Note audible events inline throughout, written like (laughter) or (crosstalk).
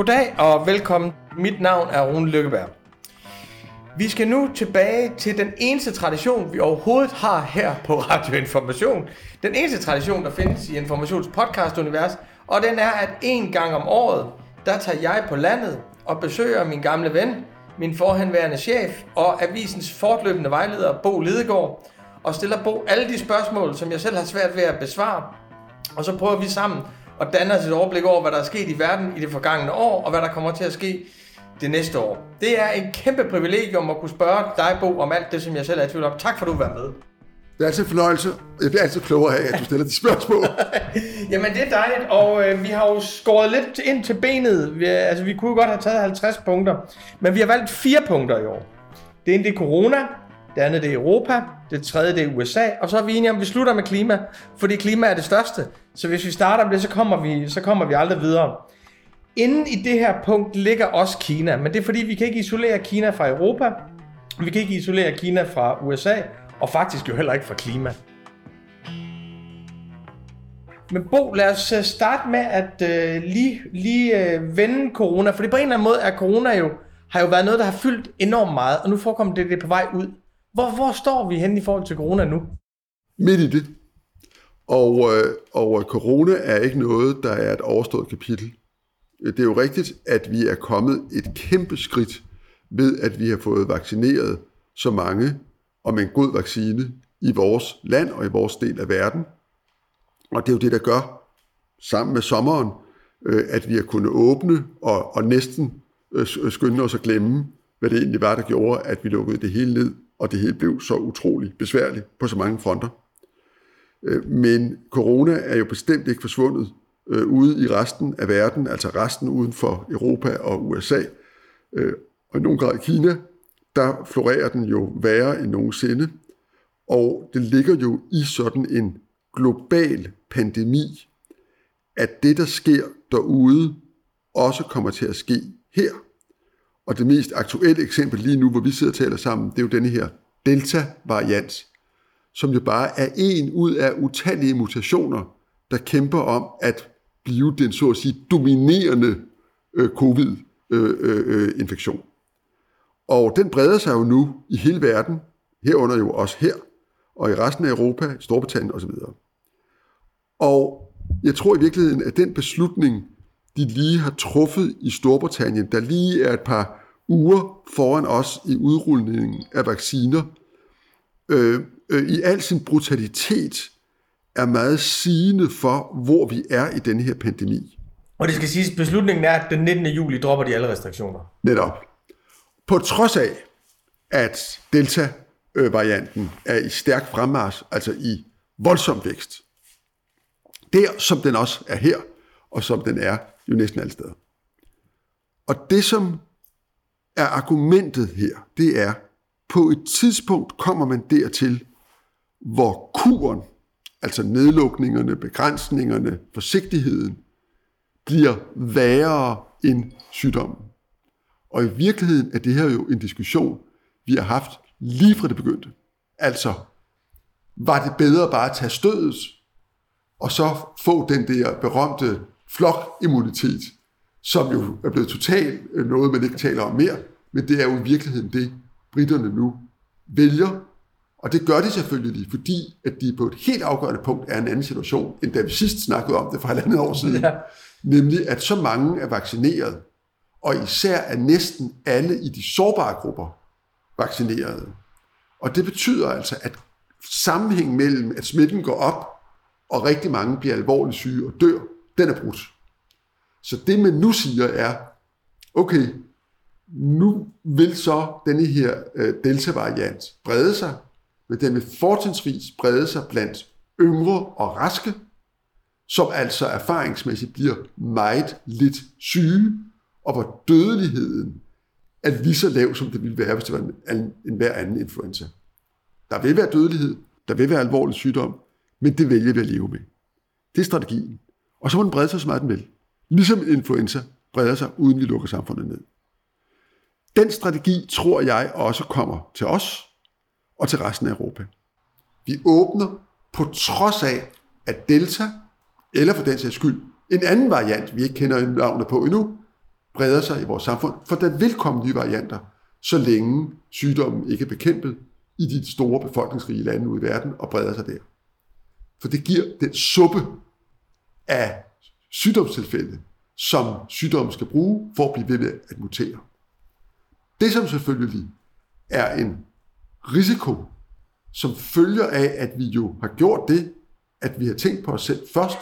Goddag og velkommen. Mit navn er Rune Lykkeberg. Vi skal nu tilbage til den eneste tradition, vi overhovedet har her på Radio Information. Den eneste tradition, der findes i Informations podcast-univers, og den er, at en gang om året, der tager jeg på landet og besøger min gamle ven, min forhenværende chef og avisens fortløbende vejleder Bo Lidegaard, og stiller Bo alle de spørgsmål, som jeg selv har svært ved at besvare. Og så prøver vi sammen at danne os et overblik over, hvad der er sket i verden i det forgangne år, og hvad der kommer til at ske det næste år. Det er et kæmpe privilegium at kunne spørge dig, Bo, om alt det, som jeg selv er i tvivl om. Tak for, at du var med. Det er altid en fornøjelse. Jeg bliver altid klogere af, at du stiller de spørgsmål. (laughs) Jamen, det er dejligt, og øh, vi har jo skåret lidt ind til benet. Vi, altså, vi kunne jo godt have taget 50 punkter, men vi har valgt fire punkter i år. Det ene det er corona, det andet det er Europa, det tredje det er USA, og så er vi enige om, at vi slutter med klima, fordi klima er det største. Så hvis vi starter med det, så kommer vi, så kommer vi aldrig videre. Inden i det her punkt ligger også Kina, men det er fordi, vi kan ikke isolere Kina fra Europa, vi kan ikke isolere Kina fra USA, og faktisk jo heller ikke fra klima. Men Bo, lad os øh, starte med at øh, lige, lige øh, vende corona, for på en eller anden måde er corona jo, har jo været noget, der har fyldt enormt meget, og nu forekommer det, det er på vej ud. Hvor, hvor står vi hen i forhold til corona nu? Midt i det. Og, øh, og øh, corona er ikke noget, der er et overstået kapitel. Det er jo rigtigt, at vi er kommet et kæmpe skridt ved, at vi har fået vaccineret så mange og med en god vaccine i vores land og i vores del af verden. Og det er jo det, der gør, sammen med sommeren, øh, at vi har kunnet åbne og, og næsten øh, skynde os at glemme, hvad det egentlig var, der gjorde, at vi lukkede det hele ned, og det hele blev så utroligt besværligt på så mange fronter. Øh, men corona er jo bestemt ikke forsvundet øh, ude i resten af verden, altså resten uden for Europa og USA, øh, og i nogen grad Kina, der florerer den jo værre end nogensinde, og det ligger jo i sådan en global pandemi, at det, der sker derude, også kommer til at ske her. Og det mest aktuelle eksempel lige nu, hvor vi sidder og taler sammen, det er jo denne her Delta-variant, som jo bare er en ud af utallige mutationer, der kæmper om at blive den så at sige dominerende øh, covid-infektion. Øh, øh, øh, og den breder sig jo nu i hele verden, herunder jo også her, og i resten af Europa, Storbritannien osv. Og jeg tror i virkeligheden, at den beslutning, de lige har truffet i Storbritannien, der lige er et par uger foran os i udrulningen af vacciner, øh, øh, i al sin brutalitet er meget sigende for, hvor vi er i denne her pandemi. Og det skal siges, beslutningen er, at den 19. juli dropper de alle restriktioner. Netop. På trods af, at Delta-varianten er i stærk fremmars, altså i voldsom vækst. Der, som den også er her, og som den er jo næsten alle steder. Og det, som er argumentet her, det er, på et tidspunkt kommer man dertil, hvor kuren, altså nedlukningerne, begrænsningerne, forsigtigheden, bliver værre end sygdommen. Og i virkeligheden er det her jo en diskussion, vi har haft lige fra det begyndte. Altså, var det bedre bare at tage stødet, og så få den der berømte flokimmunitet, som jo er blevet totalt øh, noget, man ikke taler om mere, men det er jo i virkeligheden det, britterne nu vælger. Og det gør de selvfølgelig, fordi at de på et helt afgørende punkt er en anden situation, end da vi sidst snakkede om det for halvandet år siden. Ja. Nemlig, at så mange er vaccineret, og især er næsten alle i de sårbare grupper vaccinerede. Og det betyder altså, at sammenhængen mellem, at smitten går op, og rigtig mange bliver alvorligt syge og dør, den er brudt. Så det man nu siger er, okay, nu vil så denne her øh, delta-variant brede sig, men den vil fortrinsvis brede sig blandt yngre og raske, som altså erfaringsmæssigt bliver meget lidt syge, og hvor dødeligheden er lige så lav, som det ville være, hvis det var en, en hver anden influenza. Der vil være dødelighed, der vil være alvorlig sygdom, men det vælger vi at leve med. Det er strategien. Og så må den brede sig så meget den vil. Ligesom influenza breder sig, uden vi lukker samfundet ned. Den strategi tror jeg også kommer til os og til resten af Europa. Vi åbner på trods af, at Delta, eller for den sags skyld, en anden variant, vi ikke kender navnet på endnu, breder sig i vores samfund, for der vil komme nye varianter, så længe sygdommen ikke er bekæmpet i de store befolkningsrige lande ude i verden og breder sig der. For det giver den suppe af sygdomstilfælde, som sygdommen skal bruge for at blive ved med at mutere. Det som selvfølgelig er en risiko, som følger af, at vi jo har gjort det, at vi har tænkt på os selv først,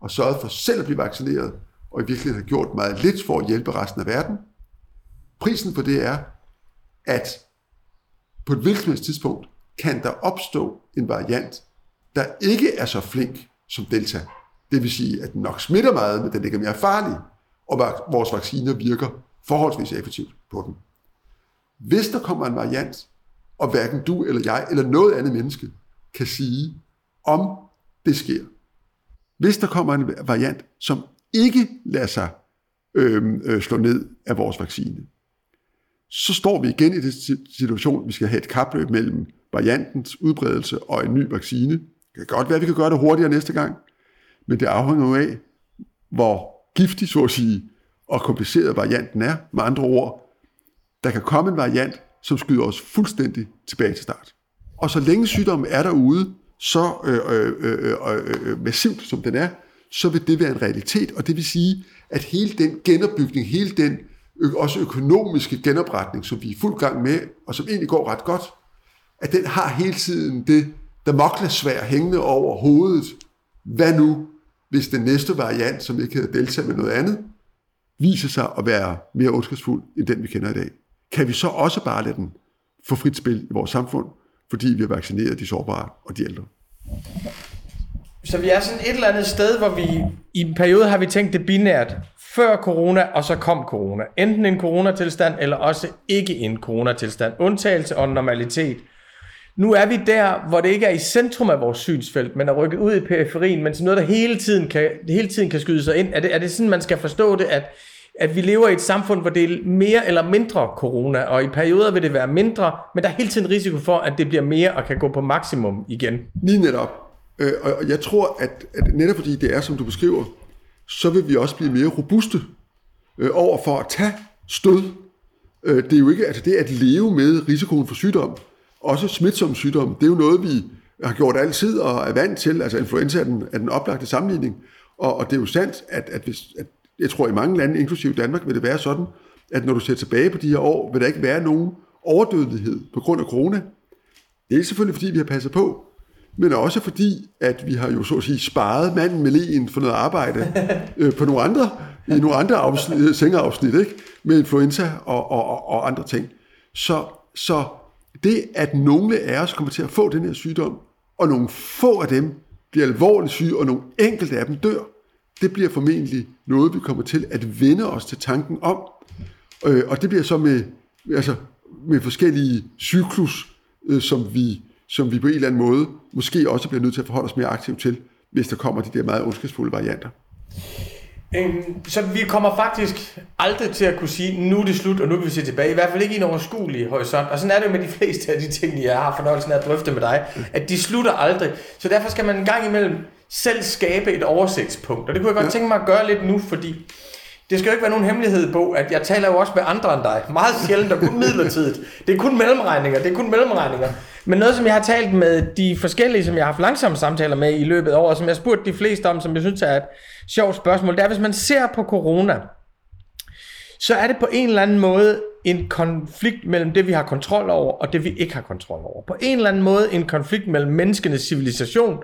og sørget for selv at blive vaccineret, og i virkeligheden har gjort meget lidt for at hjælpe resten af verden. Prisen for det er, at på et hvilket tidspunkt kan der opstå en variant, der ikke er så flink som Delta. Det vil sige, at den nok smitter meget, men den ikke er mere farlig, og vores vacciner virker forholdsvis effektivt på den. Hvis der kommer en variant, og hverken du eller jeg eller noget andet menneske kan sige, om det sker. Hvis der kommer en variant, som ikke lader sig øh, øh, slå ned af vores vaccine, så står vi igen i den situation, vi skal have et kapløb mellem variantens udbredelse og en ny vaccine. Det kan godt være, at vi kan gøre det hurtigere næste gang, men det afhænger jo af, hvor giftig, så at sige, og kompliceret varianten er. Med andre ord, der kan komme en variant, som skyder os fuldstændig tilbage til start. Og så længe sygdommen er derude, så øh, øh, øh, øh, massivt som den er, så vil det være en realitet, og det vil sige, at hele den genopbygning, hele den ø- også økonomiske genopretning, som vi er fuld gang med, og som egentlig går ret godt, at den har hele tiden det damoklesvær hængende over hovedet. Hvad nu, hvis den næste variant, som ikke hedder Delta, med noget andet, viser sig at være mere ondskabsfuld end den, vi kender i dag? Kan vi så også bare lade den få frit spil i vores samfund, fordi vi har vaccineret de sårbare og de ældre? Så vi er sådan et eller andet sted, hvor vi i en periode har vi tænkt det binært. Før corona, og så kom corona. Enten en coronatilstand, eller også ikke en coronatilstand. Undtagelse og normalitet. Nu er vi der, hvor det ikke er i centrum af vores synsfelt, men er rykket ud i periferien, men til noget, der hele tiden kan, hele tiden kan skyde sig ind. Er det, er det sådan, man skal forstå det, at, at vi lever i et samfund, hvor det er mere eller mindre corona, og i perioder vil det være mindre, men der er hele tiden risiko for, at det bliver mere og kan gå på maksimum igen? Lige netop. Øh, og jeg tror, at, at netop fordi det er, som du beskriver, så vil vi også blive mere robuste øh, over for at tage stød. Øh, det er jo ikke, altså det at leve med risikoen for sygdom, også smitsom sygdom, det er jo noget, vi har gjort altid og er vant til. Altså influenza er den, er den oplagte sammenligning. Og, og det er jo sandt, at, at, hvis, at jeg tror i mange lande, inklusive Danmark, vil det være sådan, at når du ser tilbage på de her år, vil der ikke være nogen overdødelighed på grund af corona. Det er selvfølgelig, fordi vi har passet på, men også fordi, at vi har jo så at sige sparet manden med len for noget arbejde (laughs) øh, på nogle andre, i nogle andre afsnit, sengeafsnit, ikke? med influenza og, og, og, og andre ting. Så, så det, at nogle af os kommer til at få den her sygdom, og nogle få af dem bliver alvorligt syge, og nogle enkelte af dem dør, det bliver formentlig noget, vi kommer til at vende os til tanken om. Øh, og det bliver så med, altså, med forskellige cyklus, øh, som vi som vi på en eller anden måde måske også bliver nødt til at forholde os mere aktivt til, hvis der kommer de der meget ondskabsfulde varianter. Så vi kommer faktisk aldrig til at kunne sige, nu er det slut, og nu kan vi se tilbage. I hvert fald ikke i en overskuelig horisont. Og sådan er det jo med de fleste af de ting, jeg har fornøjelsen af at drøfte med dig, at de slutter aldrig. Så derfor skal man en gang imellem selv skabe et oversigtspunkt. Og det kunne jeg godt ja. tænke mig at gøre lidt nu, fordi det skal jo ikke være nogen hemmelighed på, at jeg taler jo også med andre end dig. Meget sjældent og kun midlertidigt. Det er kun mellemregninger, det er kun mellemregninger. Men noget, som jeg har talt med de forskellige, som jeg har haft langsomme samtaler med i løbet af året, som jeg har spurgt de fleste om, som jeg synes er et sjovt spørgsmål, det er, hvis man ser på corona, så er det på en eller anden måde en konflikt mellem det, vi har kontrol over, og det, vi ikke har kontrol over. På en eller anden måde en konflikt mellem menneskenes civilisation,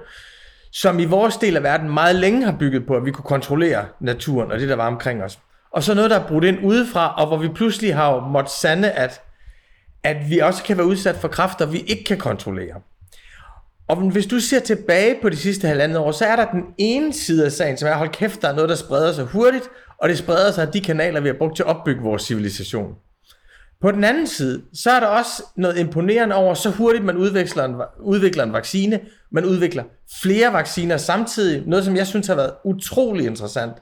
som i vores del af verden meget længe har bygget på, at vi kunne kontrollere naturen og det, der var omkring os. Og så noget, der er brudt ind udefra, og hvor vi pludselig har måttet sande, at at vi også kan være udsat for kræfter, vi ikke kan kontrollere. Og hvis du ser tilbage på de sidste halvandet år, så er der den ene side af sagen, som er, hold kæft, der er noget, der spreder sig hurtigt, og det spreder sig af de kanaler, vi har brugt til at opbygge vores civilisation. På den anden side, så er der også noget imponerende over, så hurtigt man udvikler en, udvikler en vaccine, man udvikler flere vacciner samtidig. Noget, som jeg synes har været utrolig interessant.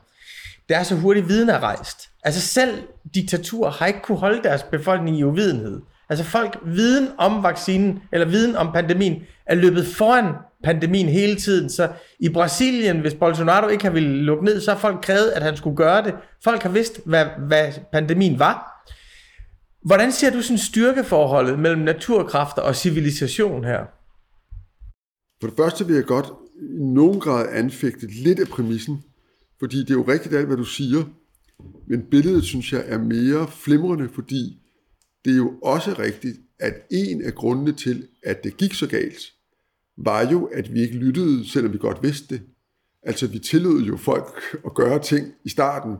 Det er så hurtigt viden er rejst. Altså selv diktaturer har ikke kunne holde deres befolkning i uvidenhed. Altså folk, viden om vaccinen, eller viden om pandemien, er løbet foran pandemien hele tiden. Så i Brasilien, hvis Bolsonaro ikke har ville lukke ned, så har folk krævet, at han skulle gøre det. Folk har vidst, hvad, hvad pandemien var. Hvordan ser du sådan styrkeforholdet mellem naturkræfter og civilisation her? For det første vil jeg godt i nogen grad anfægte lidt af præmissen, fordi det er jo rigtigt alt, hvad du siger, men billedet, synes jeg, er mere flimrende, fordi det er jo også rigtigt, at en af grundene til, at det gik så galt, var jo, at vi ikke lyttede, selvom vi godt vidste det. Altså, vi tillod jo folk at gøre ting i starten,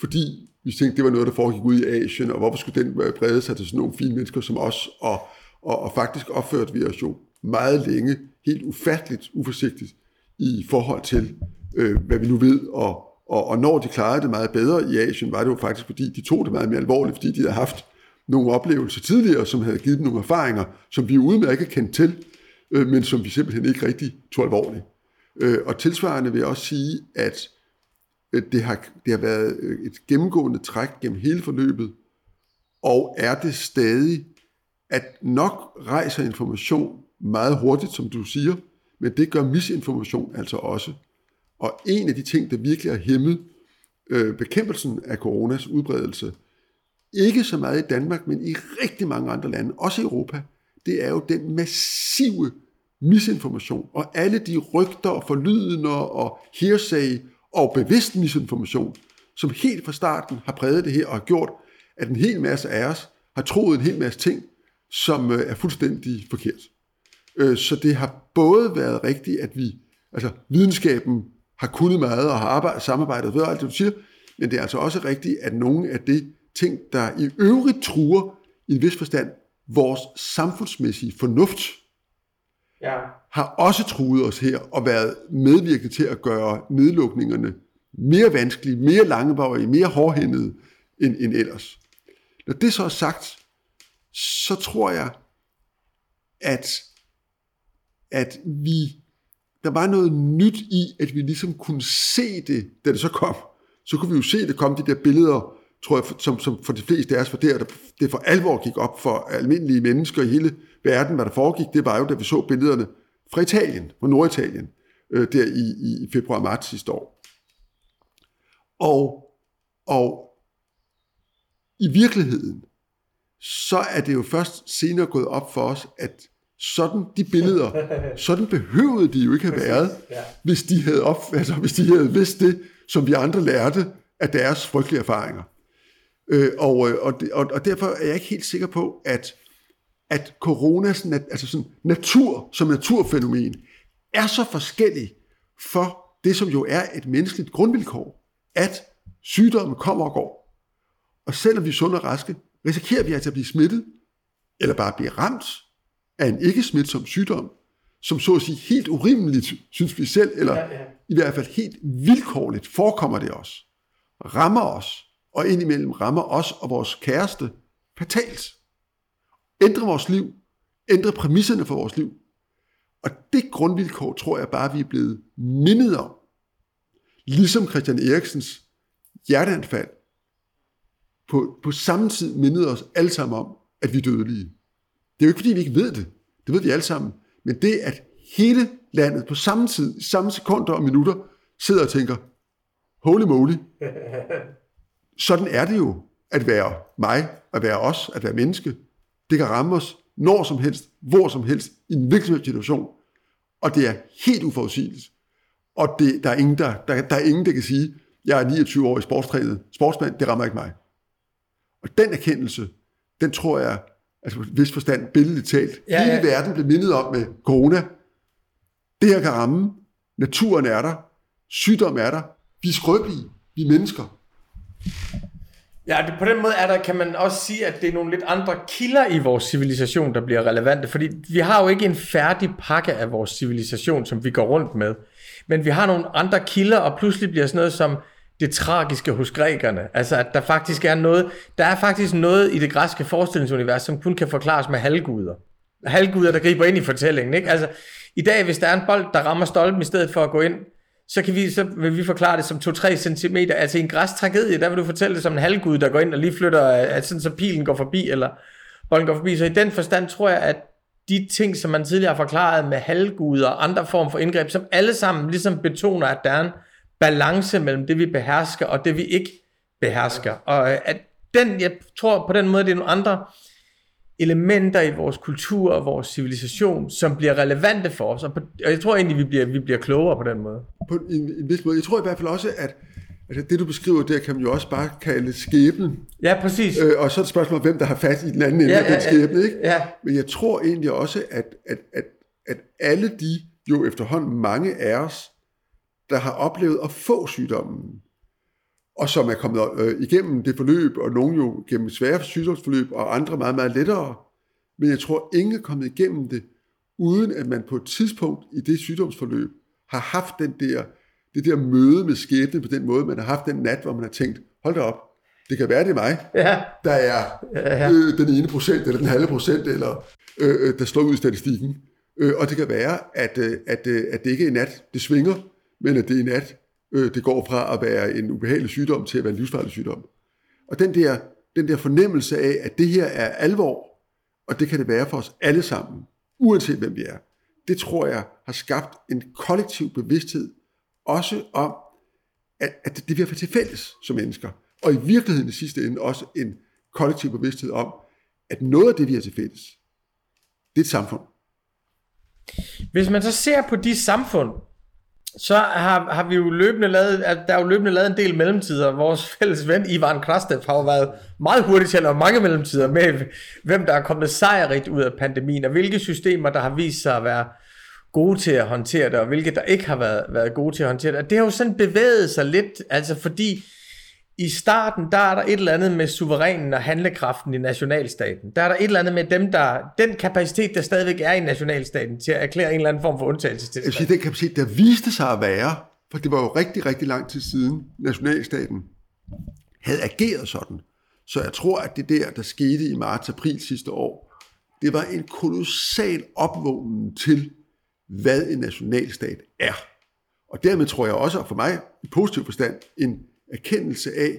fordi vi tænkte, det var noget, der foregik ud i Asien, og hvorfor skulle den øh, brede sig til sådan nogle fine mennesker som os, og, og, og faktisk opførte vi os jo meget længe, helt ufatteligt uforsigtigt, i forhold til, øh, hvad vi nu ved, og, og, og når de klarede det meget bedre i Asien, var det jo faktisk, fordi de tog det meget mere alvorligt, fordi de havde haft nogle oplevelser tidligere, som havde givet dem nogle erfaringer, som vi udmærket kendte til, øh, men som vi simpelthen ikke rigtig tog alvorligt. Øh, og tilsvarende vil jeg også sige, at Øh, det har, det har været øh, et gennemgående træk gennem hele forløbet, og er det stadig, at nok rejser information meget hurtigt, som du siger, men det gør misinformation altså også. Og en af de ting, der virkelig har hæmmet øh, bekæmpelsen af coronas udbredelse, ikke så meget i Danmark, men i rigtig mange andre lande, også i Europa, det er jo den massive misinformation, og alle de rygter og forlydende og hearsay og bevidst misinformation, som helt fra starten har præget det her og har gjort, at en hel masse af os har troet en hel masse ting, som øh, er fuldstændig forkert. Øh, så det har både været rigtigt, at vi, altså videnskaben har kunnet meget og har arbejdet, samarbejdet ved alt det, du siger, men det er altså også rigtigt, at nogle af de ting, der i øvrigt truer i en vis forstand vores samfundsmæssige fornuft, ja. har også truet os her og været medvirket til at gøre nedlukningerne mere vanskelige, mere langevarige, mere hårdhændede end, end ellers. Når det så er sagt, så tror jeg, at, at vi, der var noget nyt i, at vi ligesom kunne se det, da det så kom. Så kunne vi jo se det komme, de der billeder tror jeg, som, som for de fleste af os var der det for alvor gik op for almindelige mennesker i hele verden, hvad der foregik, det var jo, da vi så billederne fra Italien, fra Norditalien, øh, der i, i februar-marts sidste år. Og, og i virkeligheden, så er det jo først senere gået op for os, at sådan de billeder, (laughs) sådan behøvede de jo ikke have været, hvis de havde, op, altså, hvis de havde vidst det, som vi andre lærte af deres frygtelige erfaringer. Øh, og, øh, og, og, og derfor er jeg ikke helt sikker på, at, at coronas nat, altså sådan natur som naturfænomen er så forskellig for det, som jo er et menneskeligt grundvilkår, at sygdommen kommer og går. Og selvom vi er sunde og raske, risikerer vi altså at blive smittet, eller bare blive ramt af en ikke smitsom sygdom, som så at sige helt urimeligt, synes vi selv, eller ja, ja. i hvert fald helt vilkårligt forekommer det os, rammer os, og indimellem rammer os og vores kæreste fatalt. Ændre vores liv, ændre præmisserne for vores liv. Og det grundvilkår tror jeg bare, vi er blevet mindet om. Ligesom Christian Eriksens hjerteanfald på, på samme tid mindede os alle sammen om, at vi er dødelige. Det er jo ikke, fordi vi ikke ved det. Det ved vi alle sammen. Men det, at hele landet på samme tid, i samme sekunder og minutter, sidder og tænker, holy moly, (laughs) sådan er det jo at være mig, at være os, at være menneske. Det kan ramme os når som helst, hvor som helst, i en hvilken situation. Og det er helt uforudsigeligt. Og det, der, er ingen, der, der, der er ingen, der kan sige, jeg er 29 år i sportstrænet, sportsmand, det rammer ikke mig. Og den erkendelse, den tror jeg, altså på vis forstand, billedligt talt, ja, ja. hele verden blev mindet om med corona. Det her kan ramme, naturen er der, sygdom er der, vi er skrøbelige, vi er mennesker. Ja, det, på den måde er der, kan man også sige, at det er nogle lidt andre kilder i vores civilisation, der bliver relevante, fordi vi har jo ikke en færdig pakke af vores civilisation, som vi går rundt med, men vi har nogle andre kilder, og pludselig bliver sådan noget som det tragiske hos grækerne, altså at der faktisk er noget, der er faktisk noget i det græske forestillingsunivers, som kun kan forklares med halvguder. Halvguder, der griber ind i fortællingen, ikke? Altså, i dag, hvis der er en bold, der rammer stolpen i stedet for at gå ind, så, kan vi, så vil vi forklare det som 2-3 cm. Altså i en græstragedie, der vil du fortælle det som en halvgud, der går ind og lige flytter, at sådan så pilen går forbi, eller bolden går forbi. Så i den forstand tror jeg, at de ting, som man tidligere har forklaret med halvguder og andre former for indgreb, som alle sammen ligesom betoner, at der er en balance mellem det, vi behersker, og det, vi ikke behersker. Og øh, at den, jeg tror på den måde, det er nogle andre elementer i vores kultur og vores civilisation, som bliver relevante for os. Og, på, og jeg tror egentlig, vi bliver, vi bliver klogere på den måde. På en, en vis måde. Jeg tror i hvert fald også, at altså det du beskriver der, kan man jo også bare kalde skæbnen. Ja, præcis. Øh, og så er det spørgsmål, hvem der har fat i den anden ende Ja, af den ja, skæbne. Ikke? ja. Men jeg tror egentlig også, at, at, at, at alle de jo efterhånden mange af os, der har oplevet at få sygdommen, og som er kommet øh, igennem det forløb, og nogle jo gennem svære sygdomsforløb, og andre meget, meget lettere. Men jeg tror, ingen er kommet igennem det, uden at man på et tidspunkt i det sygdomsforløb har haft den der, det der møde med skæbnen på den måde, man har haft den nat, hvor man har tænkt, hold da op, det kan være, det er mig, Ja, der er øh, den ene procent, eller den halve procent, eller øh, øh, der slår ud i statistikken. Øh, og det kan være, at, øh, at, øh, at det ikke er en nat, det svinger, men at det er en nat, øh, det går fra at være en ubehagelig sygdom til at være en livsfarlig sygdom. Og den der, den der fornemmelse af, at det her er alvor, og det kan det være for os alle sammen, uanset hvem vi er, det tror jeg har skabt en kollektiv bevidsthed, også om, at, at det vi har til fælles som mennesker. Og i virkeligheden i sidste ende også en kollektiv bevidsthed om, at noget af det, vi har til fælles, det er et samfund. Hvis man så ser på de samfund, så har, har vi jo løbende lavet, at der er jo løbende lavet en del mellemtider. Vores fælles ven Ivan Krastev har jo været meget hurtigt til at lave mange mellemtider med, hvem der er kommet sejrigt ud af pandemien, og hvilke systemer, der har vist sig at være gode til at håndtere det, og hvilke der ikke har været, været gode til at håndtere det. Og det har jo sådan bevæget sig lidt, altså fordi i starten, der er der et eller andet med suverænen og handlekraften i nationalstaten. Der er der et eller andet med dem, der, den kapacitet, der stadigvæk er i nationalstaten, til at erklære en eller anden form for undtagelse til Jeg vil sige, den kapacitet, der viste sig at være, for det var jo rigtig, rigtig lang tid siden, nationalstaten havde ageret sådan. Så jeg tror, at det der, der skete i marts-april sidste år, det var en kolossal opvågning til, hvad en nationalstat er. Og dermed tror jeg også, og for mig i positiv forstand, en erkendelse af,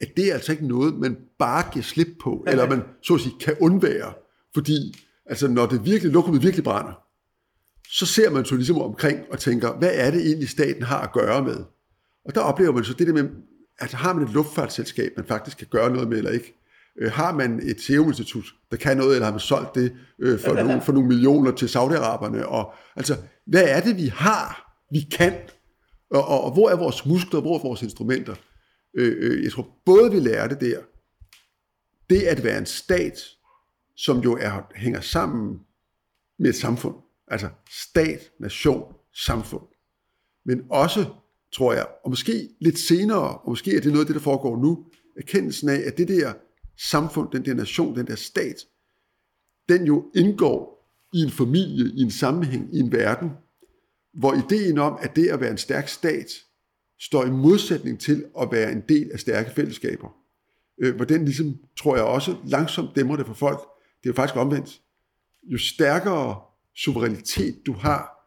at det er altså ikke noget, man bare giver slip på, eller man så at sige kan undvære. Fordi altså, når det virkelig, lokummet virkelig brænder, så ser man så ligesom omkring og tænker, hvad er det egentlig, staten har at gøre med? Og der oplever man så det der med, at har man et luftfartsselskab, man faktisk kan gøre noget med eller ikke? Øh, har man et seruminstitut, der kan noget, eller har man solgt det øh, for, nogle, for nogle millioner til Saudi-Araberne? Og, altså, hvad er det, vi har, vi kan? Og, og, og hvor er vores muskler, hvor er vores instrumenter? Øh, øh, jeg tror både vi lærer det der, det at være en stat, som jo er, hænger sammen med et samfund, altså stat, nation, samfund, men også, tror jeg, og måske lidt senere, og måske er det noget af det, der foregår nu, erkendelsen af, at det der samfund, den der nation, den der stat, den jo indgår i en familie, i en sammenhæng, i en verden, hvor ideen om, at det at være en stærk stat, står i modsætning til at være en del af stærke fællesskaber. Øh, hvor den ligesom, tror jeg også, langsomt dæmmer det for folk. Det er jo faktisk omvendt. Jo stærkere suverænitet du har,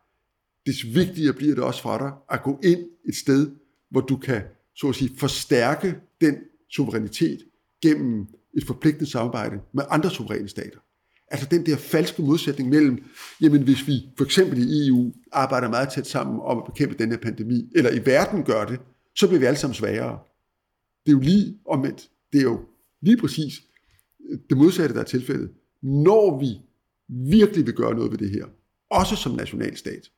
des vigtigere bliver det også for dig at gå ind et sted, hvor du kan, så at sige, forstærke den suverænitet gennem et forpligtende samarbejde med andre suveræne stater. Altså den der falske modsætning mellem, jamen hvis vi for eksempel i EU arbejder meget tæt sammen om at bekæmpe den her pandemi, eller i verden gør det, så bliver vi alle sammen svagere. Det er jo lige omvendt. Det er jo lige præcis øh, det modsatte, der er tilfældet. Når vi virkelig vil gøre noget ved det her, også som nationalstat,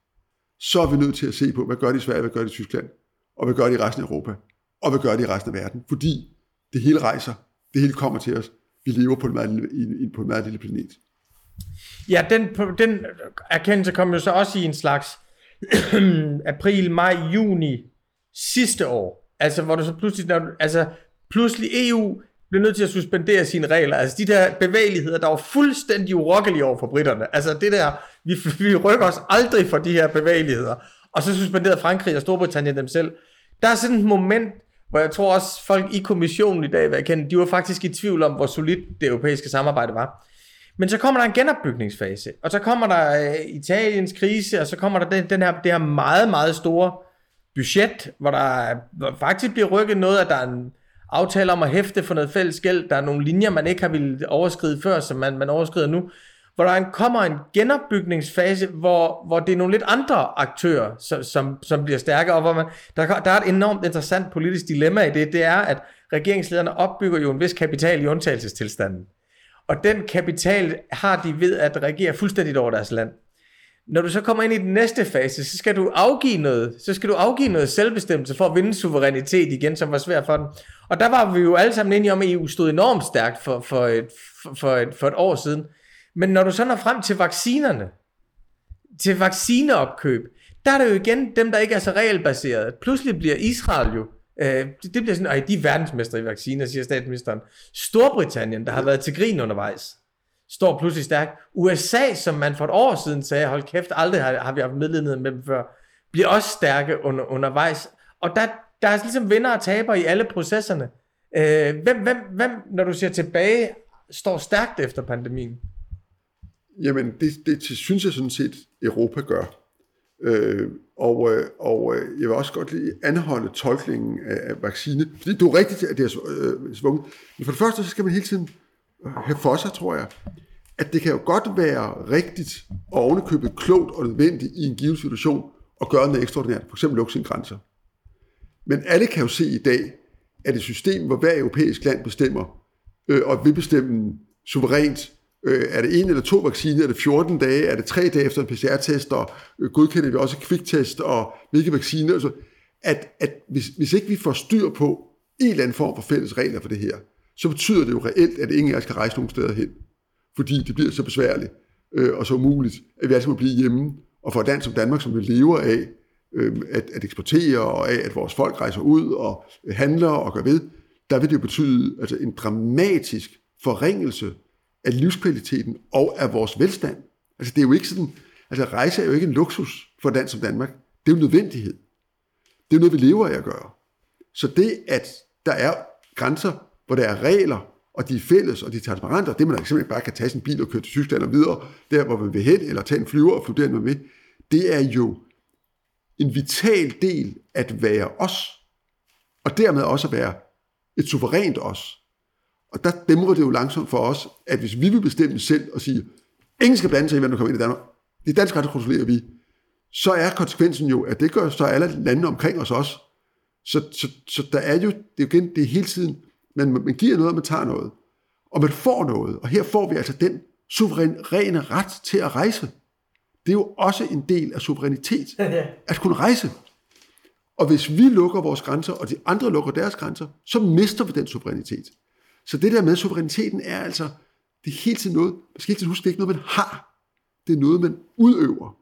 så er vi nødt til at se på, hvad gør de i Sverige, hvad gør de i Tyskland, og hvad gør de i resten af Europa, og hvad gør de i resten af verden. Fordi det hele rejser, det hele kommer til os. Vi lever på en meget lille, i- på en meget lille planet. Ja, den, den erkendelse kom jo så også i en slags (clears throat) april, maj, juni sidste år. Altså, hvor du så pludselig, når, altså, pludselig EU blev nødt til at suspendere sine regler. Altså, de der bevægeligheder, der var fuldstændig urokkelige over for britterne. Altså, det der, vi, vi rykker os aldrig for de her bevægeligheder. Og så suspenderede Frankrig og Storbritannien dem selv. Der er sådan et moment, hvor jeg tror også, folk i kommissionen i dag vil erkende, de var faktisk i tvivl om, hvor solidt det europæiske samarbejde var. Men så kommer der en genopbygningsfase, og så kommer der øh, Italiens krise, og så kommer der den, den her, det her meget, meget store budget, hvor der hvor faktisk bliver rykket noget, at der er en aftale om at hæfte for noget fælles gæld, der er nogle linjer, man ikke har ville overskride før, som man, man overskrider nu hvor der kommer en genopbygningsfase, hvor, hvor det er nogle lidt andre aktører, som, som, som bliver stærke, og hvor man, der, der er et enormt interessant politisk dilemma i det, det er, at regeringslederne opbygger jo en vis kapital i undtagelsestilstanden. Og den kapital har de ved at regere fuldstændigt over deres land. Når du så kommer ind i den næste fase, så skal du afgive noget, så skal du afgive noget selvbestemmelse for at vinde suverænitet igen, som var svært for den. Og der var vi jo alle sammen enige om, at EU stod enormt stærkt for, for, et, for, for, et, for et år siden. Men når du så når frem til vaccinerne, til vaccineopkøb, der er det jo igen dem, der ikke er så regelbaseret. Pludselig bliver Israel jo, øh, det, det bliver sådan, at de er verdensmester i vacciner, siger statsministeren. Storbritannien, der har været til grin undervejs, står pludselig stærkt. USA, som man for et år siden sagde, hold kæft, aldrig har, har vi haft medlidenhed med dem før, bliver også stærke under, undervejs. Og der, der er ligesom vinder og taber i alle processerne. Øh, hvem, hvem, hvem, når du ser tilbage, står stærkt efter pandemien? Jamen, det, det synes jeg sådan set, Europa gør. Øh, og, øh, og øh, jeg vil også godt lige anholde tolkningen af, af vaccine. Fordi du er rigtigt, at det er øh, svunget. Men for det første, så skal man hele tiden øh, have for sig, tror jeg, at det kan jo godt være rigtigt og ovenikøbet klogt og nødvendigt i en given situation at gøre noget ekstraordinært, for eksempel lukke sine grænser. Men alle kan jo se i dag, at et system, hvor hver europæisk land bestemmer, øh, og vil bestemme suverænt, øh, er det en eller to vacciner, er det 14 dage, er det tre dage efter en PCR-test, og øh, godkender vi også kviktest, og hvilke vacciner, altså, at, at hvis, hvis ikke vi får styr på en eller anden form for fælles regler for det her, så betyder det jo reelt, at ingen af os kan rejse nogen steder hen, fordi det bliver så besværligt øh, og så umuligt, at vi altså må blive hjemme, og for et land som Danmark, som vi lever af, øh, at, at eksportere, og af, at vores folk rejser ud og handler og gør ved, der vil det jo betyde altså, en dramatisk forringelse af livskvaliteten og af vores velstand. Altså det er jo ikke sådan, altså rejse er jo ikke en luksus for et land som Danmark. Det er jo en nødvendighed. Det er noget, vi lever af at gøre. Så det, at der er grænser, hvor der er regler, og de er fælles, og de er transparente, og det man simpelthen bare kan tage sin bil og køre til Tyskland og videre, der hvor man vil hen, eller tage en flyver og flytte derhen med, det er jo en vital del at være os, og dermed også at være et suverænt os. Og der dæmmer det jo langsomt for os, at hvis vi vil bestemme selv og sige, ingen skal blande sig i, hvem der kommer ind i Danmark, det danske ret kontrollerer vi, så er konsekvensen jo, at det gør så alle lande omkring os også. Så, så, så der er jo, det er jo igen, det er hele tiden, man, man giver noget, og man tager noget. Og man får noget, og her får vi altså den suveræne ret til at rejse. Det er jo også en del af suverænitet, (laughs) at kunne rejse. Og hvis vi lukker vores grænser, og de andre lukker deres grænser, så mister vi den suverænitet. Så det der med suveræniteten er altså, det er hele tiden noget, man skal hele tiden huske, det er ikke noget, man har. Det er noget, man udøver.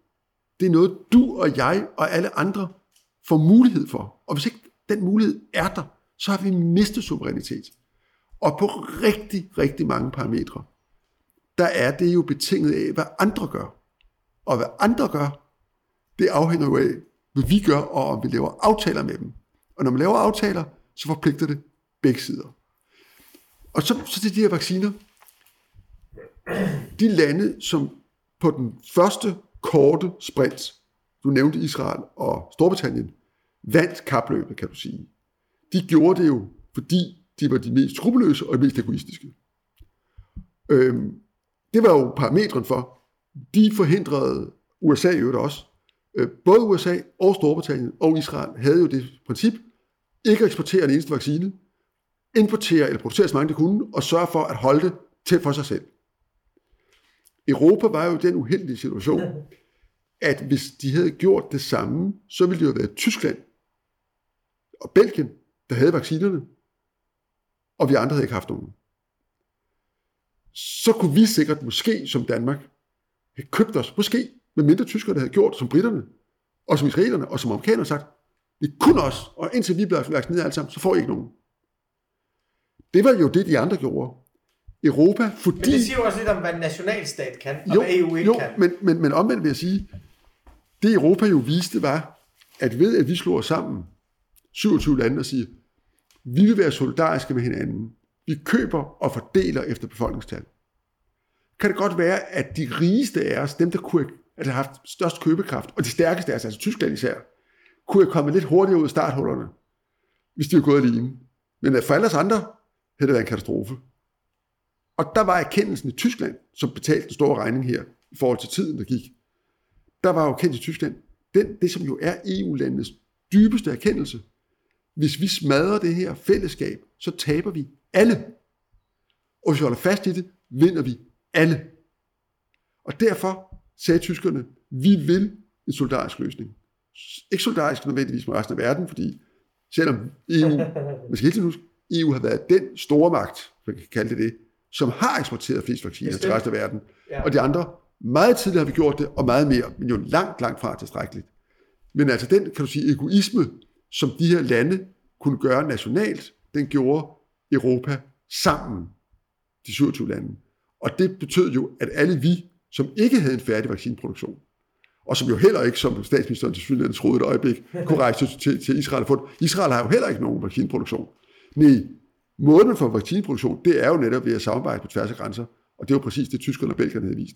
Det er noget, du og jeg og alle andre får mulighed for. Og hvis ikke den mulighed er der, så har vi mistet suverænitet. Og på rigtig, rigtig mange parametre, der er det jo betinget af, hvad andre gør. Og hvad andre gør, det afhænger jo af, hvad vi gør, og om vi laver aftaler med dem. Og når man laver aftaler, så forpligter det begge sider. Og så, så til de her vacciner. De lande, som på den første korte sprint, du nævnte Israel og Storbritannien, vandt kapløbet, kan du sige. De gjorde det jo, fordi de var de mest skrupelløse og de mest egoistiske. Øhm, det var jo parametren for, de forhindrede USA i øvrigt også. Øh, både USA og Storbritannien og Israel havde jo det princip, ikke at eksportere en eneste vaccine, importere eller producere så mange de kunne, og sørge for at holde det til for sig selv. Europa var jo den uheldige situation, (laughs) at hvis de havde gjort det samme, så ville det jo være Tyskland og Belgien, der havde vaccinerne, og vi andre havde ikke haft nogen. Så kunne vi sikkert måske som Danmark have købt os, måske med mindre tyskere, der havde gjort som britterne, og som israelerne, og som amerikanerne sagt, det er kun os, og indtil vi bliver vaccineret alle sammen, så får I ikke nogen. Det var jo det, de andre gjorde. Europa, fordi... Men det siger jo også lidt om, hvad en nationalstat kan, og jo, hvad EU ikke jo, kan. Men, men, men omvendt vil jeg sige, det Europa jo viste var, at ved at vi slår os sammen, 27 lande, og siger, vi vil være solidariske med hinanden. Vi køber og fordeler efter befolkningstal. Kan det godt være, at de rigeste af os, dem der kunne have haft størst købekraft, og de stærkeste af os, altså Tyskland især, kunne have kommet lidt hurtigere ud af starthullerne, hvis de var gået alene. Men for alle os andre, havde det været en katastrofe. Og der var erkendelsen i Tyskland, som betalte den store regning her, i forhold til tiden, der gik. Der var jo kendt i Tyskland, den, det som jo er EU-landenes dybeste erkendelse. Hvis vi smadrer det her fællesskab, så taber vi alle. Og hvis vi holder fast i det, vinder vi alle. Og derfor sagde tyskerne, vi vil en solidarisk løsning. Ikke solidarisk nødvendigvis med resten af verden, fordi selvom EU, (laughs) man skal helt huske, EU har været den store magt, man kan kalde det det, som har eksporteret flest vacciner til resten af verden. Ja. Og de andre, meget tidligere har vi gjort det, og meget mere, men jo langt, langt fra tilstrækkeligt. Men altså den, kan du sige, egoisme, som de her lande kunne gøre nationalt, den gjorde Europa sammen, de 27 lande. Og det betød jo, at alle vi, som ikke havde en færdig vaccineproduktion, og som jo heller ikke, som statsministeren til Sydlandet troede et øjeblik, kunne rejse til, til Israel. For Israel har jo heller ikke nogen vaccineproduktion. Nej, måden for vaccineproduktion, det er jo netop ved at samarbejde på tværs af grænser. Og det er jo præcis det, tyskerne og belgierne havde vist.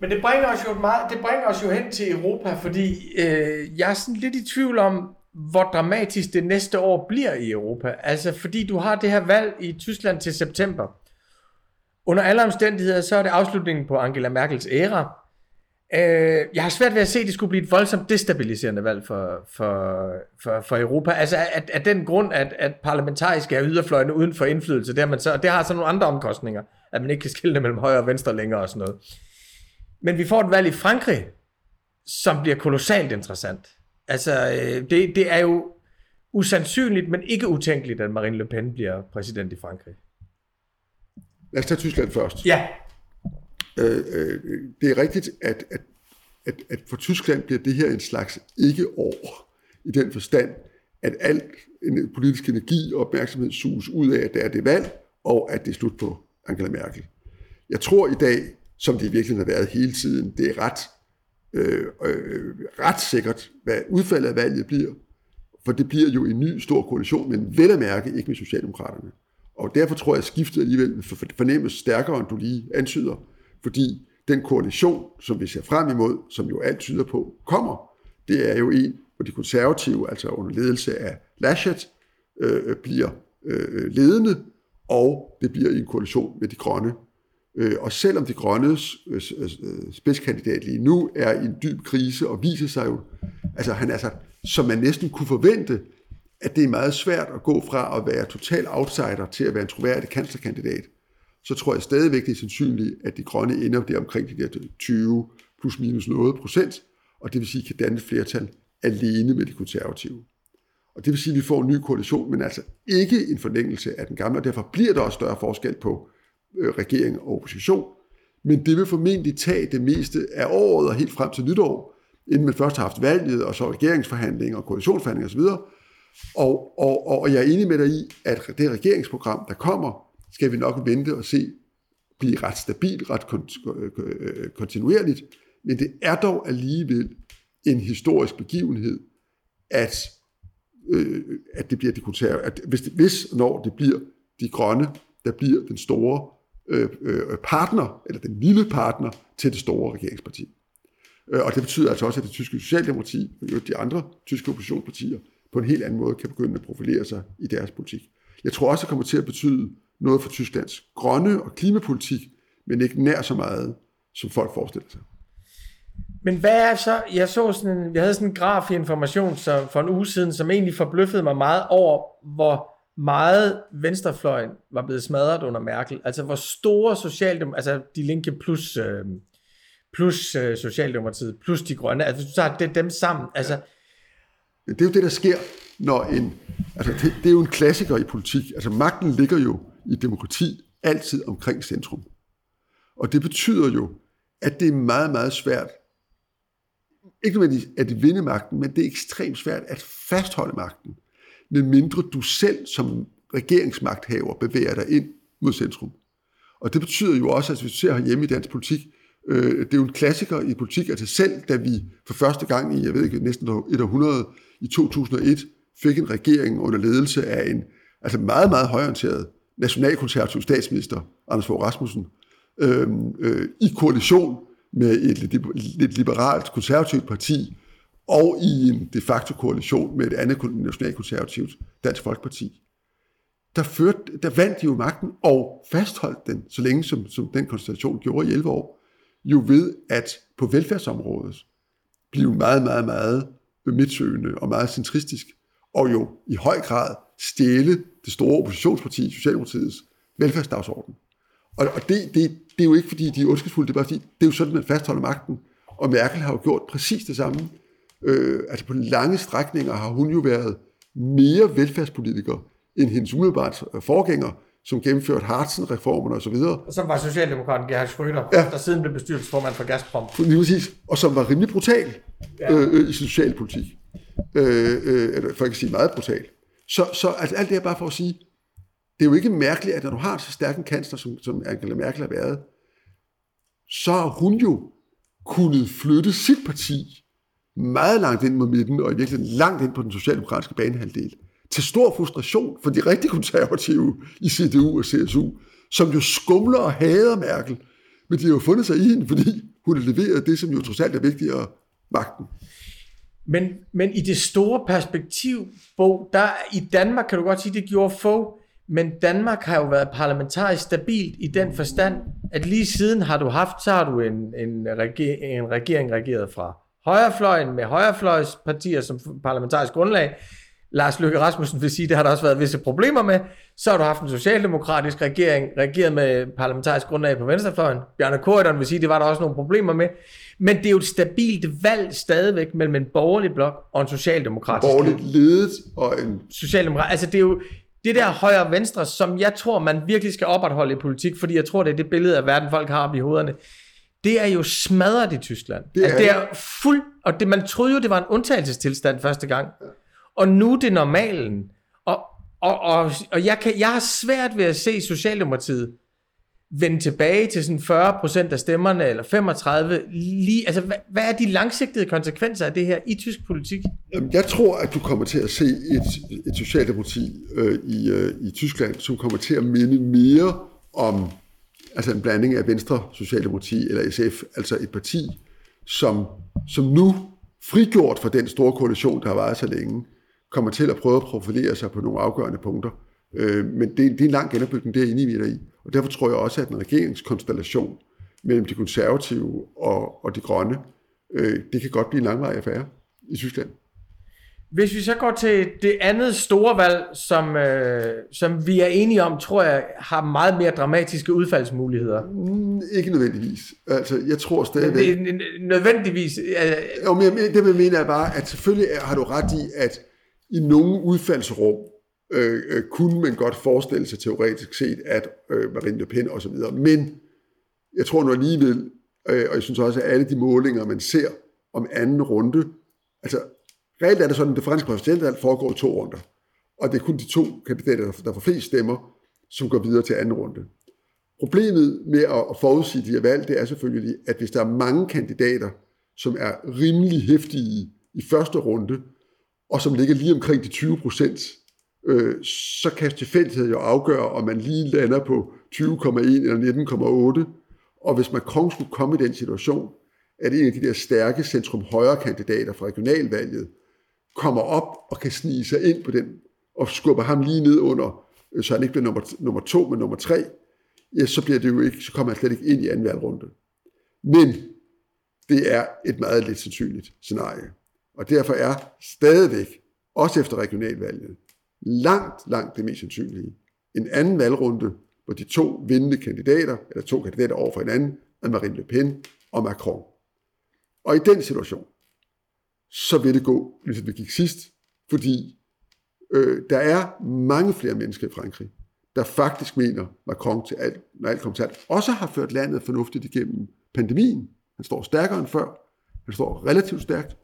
Men det bringer os jo, meget, det bringer os jo hen til Europa, fordi øh, jeg er sådan lidt i tvivl om, hvor dramatisk det næste år bliver i Europa. Altså fordi du har det her valg i Tyskland til september. Under alle omstændigheder, så er det afslutningen på Angela Merkels æra. Øh, jeg har svært ved at se, at det skulle blive et voldsomt destabiliserende valg for, for, for, for Europa. Altså at, at den grund, at, at parlamentariske er yderfløjene uden for indflydelse, det man så, det har så nogle andre omkostninger, at man ikke kan skille mellem højre og venstre længere og sådan noget. Men vi får et valg i Frankrig, som bliver kolossalt interessant. Altså, øh, det, det er jo usandsynligt, men ikke utænkeligt, at Marine Le Pen bliver præsident i Frankrig. Lad os tage Tyskland først. Ja. Øh, øh, det er rigtigt, at, at, at, at for Tyskland bliver det her en slags ikke-år, i den forstand, at alt en politisk energi og opmærksomhed suges ud af, at det er det valg, og at det er slut på Angela Merkel. Jeg tror i dag, som det i virkeligheden har været hele tiden. Det er ret, øh, øh, ret sikkert, hvad udfaldet af valget bliver, for det bliver jo en ny stor koalition, men vel at mærke ikke med Socialdemokraterne. Og derfor tror jeg, at skiftet alligevel fornemmes stærkere, end du lige antyder, fordi den koalition, som vi ser frem imod, som jo alt tyder på kommer, det er jo en, hvor de konservative, altså under ledelse af Laschet, øh, øh bliver øh, øh, ledende, og det bliver en koalition med de grønne, Øh, og selvom de grønnes øh, øh, spidskandidat lige nu er i en dyb krise og viser sig jo, altså han altså, som man næsten kunne forvente, at det er meget svært at gå fra at være total outsider til at være en troværdig kanslerkandidat, så tror jeg stadigvæk, det er sandsynligt, at de grønne ender der omkring de der 20 plus minus noget procent, og det vil sige, kan danne et flertal alene med de konservative. Og det vil sige, at vi får en ny koalition, men altså ikke en forlængelse af den gamle, og derfor bliver der også større forskel på, øh, regering og opposition. Men det vil formentlig tage det meste af året og helt frem til nytår, inden man først har haft valget, og så regeringsforhandlinger og koalitionsforhandlinger osv. Og, og, og, og jeg er enig med dig i, at det regeringsprogram, der kommer, skal vi nok vente og se blive ret stabilt, ret øh, øh, kontinuerligt. Men det er dog alligevel en historisk begivenhed, at, øh, at det bliver de konservative, at hvis, hvis når det bliver de grønne, der bliver den store Øh, øh, partner, eller den lille partner til det store regeringsparti. Øh, og det betyder altså også, at det tyske socialdemokrati, og de andre tyske oppositionspartier, på en helt anden måde kan begynde at profilere sig i deres politik. Jeg tror også, det kommer til at betyde noget for Tysklands grønne og klimapolitik, men ikke nær så meget, som folk forestiller sig. Men hvad er så, jeg så sådan jeg havde sådan en graf i information som, for en uge siden, som egentlig forbløffede mig meget over, hvor meget venstrefløjen var blevet smadret under Merkel. Altså hvor store socialdemokrater, altså de linke plus, øh, plus øh, Socialdemokratiet, plus de grønne, altså du tager det, dem sammen, altså... Det er jo det, der sker, når en... Altså det, det er jo en klassiker i politik. Altså magten ligger jo i demokrati altid omkring centrum. Og det betyder jo, at det er meget, meget svært, ikke nødvendigvis at vinde magten, men det er ekstremt svært at fastholde magten medmindre du selv som regeringsmagthaver bevæger dig ind mod centrum. Og det betyder jo også, at hvis du ser hjemme i dansk politik, øh, det er jo en klassiker i politik, altså selv da vi for første gang i, jeg ved ikke, næsten et århundrede, i 2001, fik en regering under ledelse af en altså meget, meget højorienteret nationalkonservativ statsminister, Anders Fogh Rasmussen, øh, øh, i koalition med et lidt liberalt konservativt parti, og i en de facto koalition med et andet nationalkonservativt Dansk Folkeparti. der, førte, der vandt de jo magten og fastholdt den, så længe som, som den konstellation gjorde i 11 år, jo ved at på velfærdsområdet blive meget, meget, meget midtsøgende og meget centristisk, og jo i høj grad stjæle det store oppositionsparti, Socialdemokratiets velfærdsdagsorden. Og, og det, det, det er jo ikke, fordi de er ondskabsfulde, det er bare fordi, det er jo sådan, man fastholder magten. Og Merkel har jo gjort præcis det samme. Øh, altså på lange strækninger har hun jo været mere velfærdspolitiker end hendes umiddelbart forgænger, som gennemførte Hartsen-reformerne osv. Og som var Socialdemokraten Gerhard Schröder, ja. der siden blev bestyrelsesformand for Gazprom. Lige præcis. Og som var rimelig brutal ja. øh, øh, i sin socialpolitik. Øh, øh, eller for ikke at sige meget brutal. Så, så altså, alt det er bare for at sige, det er jo ikke mærkeligt, at når du har så stærk en kansler, som, som Angela Merkel har været, så har hun jo kunnet flytte sit parti meget langt ind mod midten, og i virkeligheden langt ind på den socialdemokratiske banehalvdel til stor frustration for de rigtig konservative i CDU og CSU, som jo skumler og hader Merkel, men de har jo fundet sig i hende, fordi hun har leveret det, som jo trods alt er vigtigere, magten. Men, men i det store perspektiv, Bo, der i Danmark kan du godt sige, det gjorde få, men Danmark har jo været parlamentarisk stabilt i den forstand, at lige siden har du haft, så har du en, en, reger, en regering regeret fra højrefløjen med højrefløjspartier som parlamentarisk grundlag, Lars Løkke Rasmussen vil sige, det har der også været visse problemer med. Så har du haft en socialdemokratisk regering, regeret med parlamentarisk grundlag på venstrefløjen. Bjarne Korydon vil sige, det var der også nogle problemer med. Men det er jo et stabilt valg stadigvæk mellem en borgerlig blok og en socialdemokratisk. Borgerligt ledet og en... Socialdemokrat. Altså det er jo det der højre og venstre, som jeg tror, man virkelig skal opretholde i politik, fordi jeg tror, det er det billede af verden, folk har op i hovederne. Det er jo smadret i Tyskland. Det er, altså, det er fuld, og det, man troede jo, det var en undtagelsestilstand første gang. Og nu er det normalen. Og, og, og, og jeg, kan, jeg har svært ved at se Socialdemokratiet vende tilbage til sådan 40% af stemmerne, eller 35, lige, altså hvad, hvad er de langsigtede konsekvenser af det her i tysk politik? Jeg tror, at du kommer til at se et, et socialdemokrati øh, i, øh, i Tyskland, som kommer til at minde mere om altså en blanding af Venstre, Socialdemokrati eller SF, altså et parti, som, som nu frigjort fra den store koalition, der har været så længe, kommer til at prøve at profilere sig på nogle afgørende punkter. Øh, men det, det er en lang genopbygning, det er inde i i. Og derfor tror jeg også, at en regeringskonstellation mellem de konservative og, og de grønne, øh, det kan godt blive en langvarig affære i Tyskland. Hvis vi så går til det andet store valg, som, øh, som vi er enige om, tror jeg har meget mere dramatiske udfaldsmuligheder. Mm, ikke nødvendigvis. Altså, jeg tror stadigvæk... Det nødvendigvis... Øh... Jo, men det, jeg mener er bare, at selvfølgelig har du ret i, at i nogle udfaldsrum øh, øh, kunne man godt forestille sig teoretisk set, at øh, Marine Le Pen osv., men jeg tror nu alligevel, øh, og jeg synes også, at alle de målinger, man ser om anden runde, altså reelt er det sådan, at det franske præsidentvalg foregår i to runder, og det er kun de to kandidater, der får flest stemmer, som går videre til anden runde. Problemet med at forudsige de her valg, det er selvfølgelig, at hvis der er mange kandidater, som er rimelig hæftige i første runde, og som ligger lige omkring de 20 procent, øh, så kan tilfældighed jo afgøre, om man lige lander på 20,1 eller 19,8. Og hvis Macron skulle komme i den situation, at en af de der stærke centrum-højre kandidater fra regionalvalget kommer op og kan snige sig ind på den, og skubber ham lige ned under, øh, så han ikke bliver nummer, nummer to, men nummer tre, ja, så, bliver det jo ikke, så kommer han slet ikke ind i anden valgrunde. Men det er et meget lidt sandsynligt scenarie. Og derfor er stadigvæk, også efter regionalvalget, langt, langt det mest sandsynlige, en anden valgrunde, hvor de to vindende kandidater, eller to kandidater over for hinanden, er Marine Le Pen og Macron. Og i den situation, så vil det gå, ligesom det gik sidst, fordi øh, der er mange flere mennesker i Frankrig, der faktisk mener, Macron til alt, når alt kommer til alt, også har ført landet fornuftigt igennem pandemien. Han står stærkere end før. Han står relativt stærkt.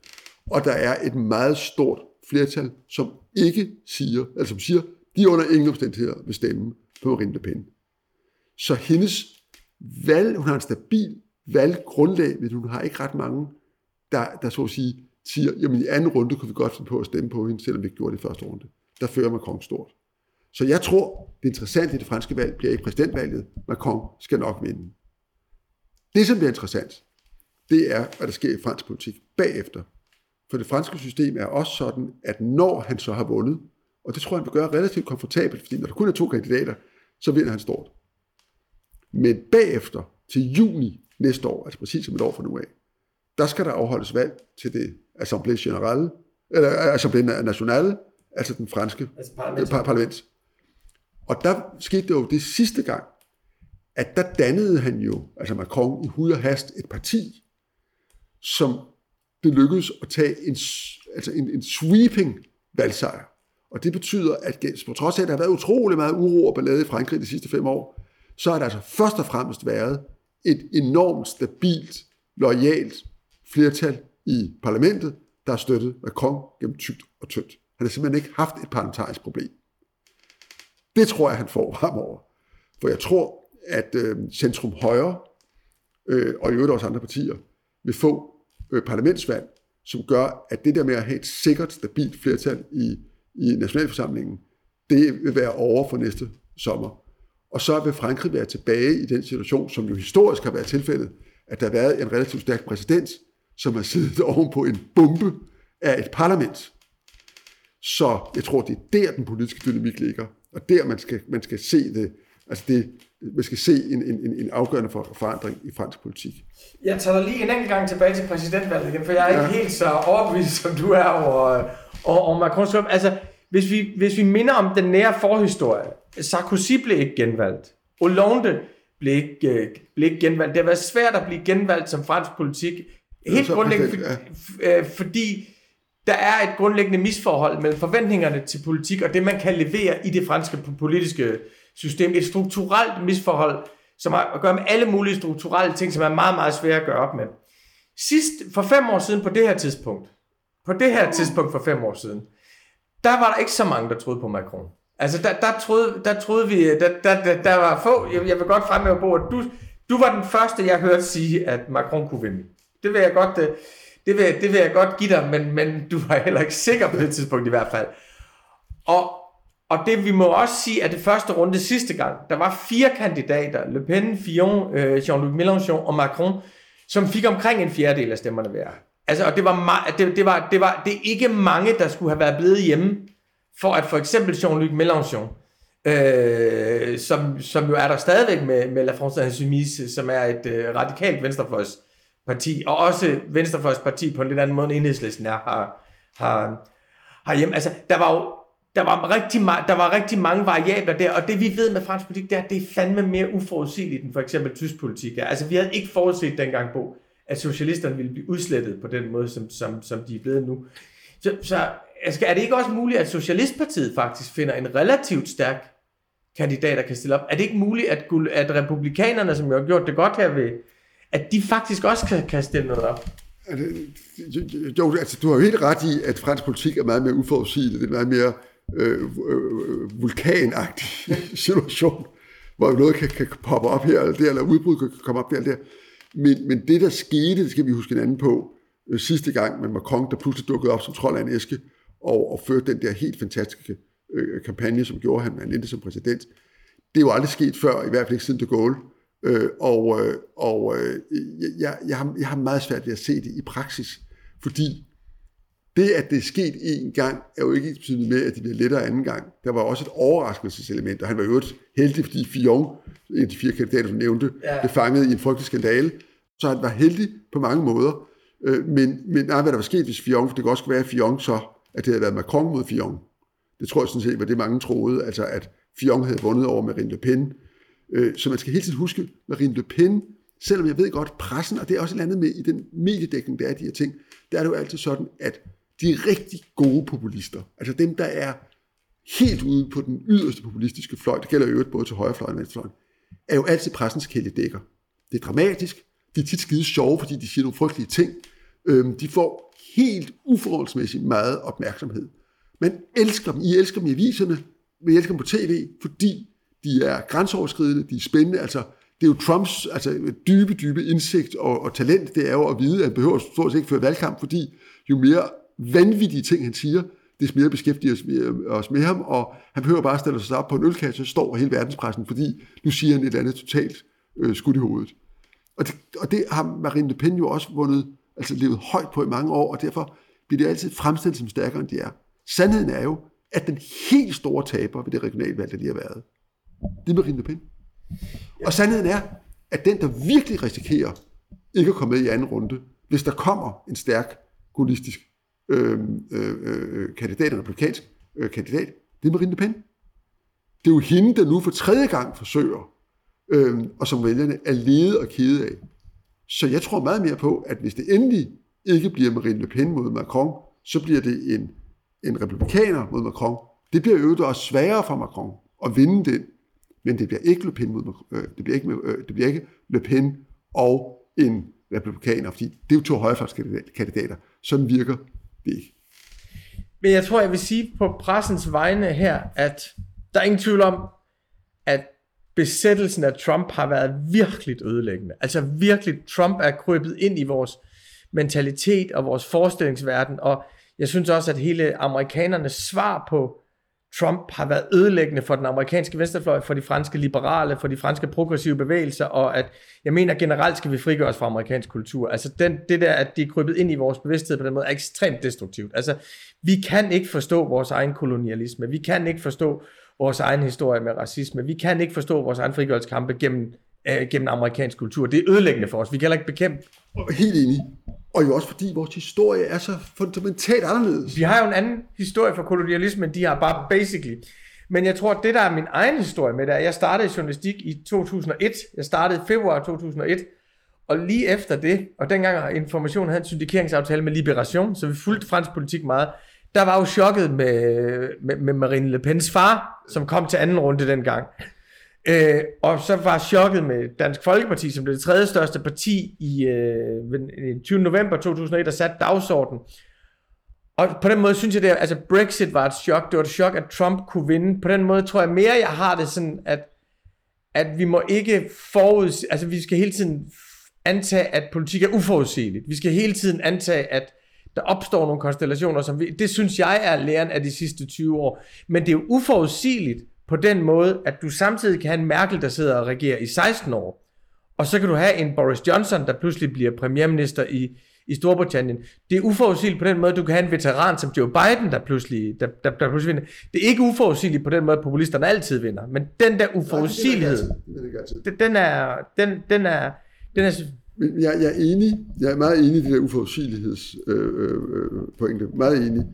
Og der er et meget stort flertal, som ikke siger, altså som siger, de under ingen omstændigheder vil stemme på Marine Le Pen. Så hendes valg, hun har en stabil valggrundlag, men hun har ikke ret mange, der, der så at sige, siger, jamen i anden runde kunne vi godt finde på at stemme på hende, selvom vi ikke gjorde det i første runde. Der fører Macron stort. Så jeg tror, det interessante i det franske valg bliver ikke præsidentvalget. Macron skal nok vinde. Det, som bliver interessant, det er, hvad der sker i fransk politik bagefter. For det franske system er også sådan, at når han så har vundet, Og det tror jeg, han vil gøre relativt komfortabelt, fordi når der kun er to kandidater, så vinder han stort. Men bagefter, til juni næste år, altså præcis som et år fra nu af, der skal der afholdes valg til det Assemblée Générale, eller Assemblée Nationale, altså den franske Altså parlament. parlament. Og der skete det jo det sidste gang, at der dannede han jo, altså Macron i hud og hast, et parti, som det lykkedes at tage en, altså en, en sweeping valgsejr. Og det betyder, at på trods af, at der har været utrolig meget uro og ballade i Frankrig de sidste fem år, så har der altså først og fremmest været et enormt stabilt, lojalt flertal i parlamentet, der har støttet Macron gennem tygt og tyndt. Han har simpelthen ikke haft et parlamentarisk problem. Det tror jeg, han får (laughs) fremover. For jeg tror, at øh, centrum højre, øh, og i øvrigt også andre partier, vil få øh, parlamentsvalg, som gør, at det der med at have et sikkert, stabilt flertal i, i nationalforsamlingen, det vil være over for næste sommer. Og så vil Frankrig være tilbage i den situation, som jo historisk har været tilfældet, at der har været en relativt stærk præsident, som har siddet (laughs) ovenpå en bombe af et parlament. Så jeg tror, det er der, den politiske dynamik ligger, og der, man skal, man skal se det, altså det, man skal se en, en, en afgørende forandring i fransk politik. Jeg tager dig lige en enkelt gang tilbage til præsidentvalget igen, for jeg er ja. ikke helt så overbevist, som du er over, over, over Macrons Altså, hvis vi, hvis vi minder om den nære forhistorie, Sarkozy blev ikke genvalgt. Hollande blev ikke, blev ikke genvalgt. Det har været svært at blive genvalgt som fransk politik. Helt grundlæggende, for, øh, fordi der er et grundlæggende misforhold mellem forventningerne til politik og det, man kan levere i det franske politiske system. Et strukturelt misforhold, som har at gøre med alle mulige strukturelle ting, som er meget, meget svære at gøre op med. Sidst, for fem år siden på det her tidspunkt, på det her tidspunkt for fem år siden, der var der ikke så mange, der troede på Macron. Altså, der, der, troede, der troede vi, der, der, der, der var få, jeg, jeg vil godt fremhæve på, at du, du var den første, jeg hørte sige, at Macron kunne vinde. Det vil jeg godt, øh, det vil, det vil jeg godt give dig, men, men du var heller ikke sikker på det tidspunkt i hvert fald. Og, og det vi må også sige, at det første runde sidste gang, der var fire kandidater, Le Pen, Fillon, øh, Jean-Luc Mélenchon og Macron, som fik omkring en fjerdedel af stemmerne hver. Altså, og det var, det, det, var, det var det er ikke mange, der skulle have været blevet hjemme, for at for eksempel Jean-Luc Mélenchon, øh, som, som jo er der stadigvæk med, med La France Insoumise, som er et øh, radikalt venstrefløjsparti, og også venstrefløjsparti på en lidt anden måde, end enhedslisten er, har, har, har hjemme. Altså, der var jo der var, rigtig, der var rigtig mange variabler der, og det vi ved med fransk politik, det er, at det er fandme mere uforudsigeligt end for eksempel tysk politik er. Altså, vi havde ikke forudset dengang på, at socialisterne ville blive udslettet på den måde, som, som, som de er blevet nu. Så, så altså, er det ikke også muligt, at Socialistpartiet faktisk finder en relativt stærk kandidat, der kan stille op? Er det ikke muligt, at, at republikanerne, som jo har gjort det godt her ved, at de faktisk også kan, kan stille noget op? Jo, altså, du har jo helt ret i, at fransk politik er meget mere uforudsigeligt. Det er meget mere Øh, øh, øh, vulkanagtig (laughs) situation, hvor noget kan, kan poppe op her eller der, eller udbrud kan komme op der eller der. Men, men det, der skete, det skal vi huske en anden på, øh, sidste gang med Macron, der pludselig dukkede op som trold af en æske, og, og førte den der helt fantastiske øh, kampagne, som gjorde ham, han endte som præsident. Det er jo aldrig sket før, i hvert fald ikke siden de Gaulle. Øh, og øh, og øh, jeg, jeg, har, jeg har meget svært ved at se det i praksis, fordi det, at det er sket en gang, er jo ikke betydende med, at det bliver lettere anden gang. Der var også et overraskelseselement, og han var jo heldig, fordi Fillon, en af de fire kandidater, som nævnte, ja. blev fanget i en frygtelig skandale. Så han var heldig på mange måder. Øh, men, men nej, hvad der var sket, hvis Fillon, for det kan også være, at Fillon så, at det havde været Macron mod Fillon. Det tror jeg sådan set var det, mange troede, altså at Fillon havde vundet over Marine Le Pen. Øh, så man skal hele tiden huske, Marine Le Pen, selvom jeg ved godt, pressen, og det er også et andet med i den mediedækning, der er de her ting, der er det jo altid sådan, at de rigtig gode populister, altså dem, der er helt ude på den yderste populistiske fløj, det gælder jo både til højrefløjen og venstrefløjen, er jo altid pressens kæledækker. Det er dramatisk, de er tit skide sjove, fordi de siger nogle frygtelige ting. Øhm, de får helt uforholdsmæssigt meget opmærksomhed. Man elsker dem. I elsker dem i aviserne, men I elsker dem på tv, fordi de er grænseoverskridende, de er spændende. Altså, det er jo Trumps altså, dybe, dybe indsigt og, og talent, det er jo at vide, at han behøver stort set ikke føre valgkamp, fordi jo mere vanvittige ting, han siger, des mere beskæftiger os med ham, og han behøver bare at stille sig op på en ølkasse, og står hele verdenspressen, fordi nu siger han et eller andet totalt øh, skud i hovedet. Og det, og det har Marine Le Pen jo også vundet, altså levet højt på i mange år, og derfor bliver de altid fremstillet som stærkere, end de er. Sandheden er jo, at den helt store taber ved det regionalvalg, der lige har været, det er Marine Le Pen. Og sandheden er, at den, der virkelig risikerer ikke at komme med i anden runde, hvis der kommer en stærk gaullistisk Øhm, øh, øh, øh, kandidat, en republikansk øh, kandidat, det er Marine Le Pen. Det er jo hende, der nu for tredje gang forsøger, øh, og som vælgerne er lede og kede af. Så jeg tror meget mere på, at hvis det endelig ikke bliver Marine Le Pen mod Macron, så bliver det en, en republikaner mod Macron. Det bliver jo også sværere for Macron at vinde den, men det bliver ikke Le Pen, mod, øh, det bliver ikke, øh, det bliver ikke Le Pen og en republikaner, fordi det er jo to højrefløjskandidater. Sådan virker det ikke. Men jeg tror, jeg vil sige på pressens vegne her, at der er ingen tvivl om, at besættelsen af Trump har været virkelig ødelæggende. Altså virkelig, Trump er krybet ind i vores mentalitet og vores forestillingsverden, og jeg synes også, at hele amerikanernes svar på Trump har været ødelæggende for den amerikanske venstrefløj, for de franske liberale, for de franske progressive bevægelser, og at jeg mener generelt skal vi frigøre os fra amerikansk kultur. Altså den, det der, at de er krybet ind i vores bevidsthed på den måde, er ekstremt destruktivt. Altså vi kan ikke forstå vores egen kolonialisme, vi kan ikke forstå vores egen historie med racisme, vi kan ikke forstå vores egen frigørelseskampe gennem, øh, gennem amerikansk kultur. Det er ødelæggende for os, vi kan heller ikke bekæmpe. Helt enig. Og jo også fordi vores historie er så fundamentalt anderledes. Vi har jo en anden historie for kolonialisme, end de har bare basically. Men jeg tror, at det der er min egen historie med det, er, jeg startede journalistik i 2001. Jeg startede i februar 2001. Og lige efter det, og dengang Information havde en syndikeringsaftale med Liberation, så vi fulgte fransk politik meget, der var jo chokket med, med, med Marine Le Pens far, som kom til anden runde dengang. Øh, og så var chokket med Dansk Folkeparti, som blev det tredje største parti i øh, 20. november 2001, der satte dagsordenen. Og på den måde synes jeg, det er, altså Brexit var et chok. Det var et chok, at Trump kunne vinde. På den måde tror jeg mere, jeg har det sådan, at, at vi må ikke forud... Altså vi skal hele tiden antage, at politik er uforudsigeligt. Vi skal hele tiden antage, at der opstår nogle konstellationer, som vi, det synes jeg er læren af de sidste 20 år. Men det er jo uforudsigeligt, på den måde, at du samtidig kan have en Merkel, der sidder og regerer i 16 år, og så kan du have en Boris Johnson, der pludselig bliver premierminister i, i Storbritannien. Det er uforudsigeligt på den måde, du kan have en veteran som Joe Biden, der pludselig, der, der, der pludselig vinder. Det er ikke uforudsigeligt på den måde, at populisterne altid vinder, men den der uforudsigelighed, den er, den, den er, den er, jeg, jeg er enig, jeg er meget enig i det der uforudsigeligheds øh, øh, øh pointe, meget enig,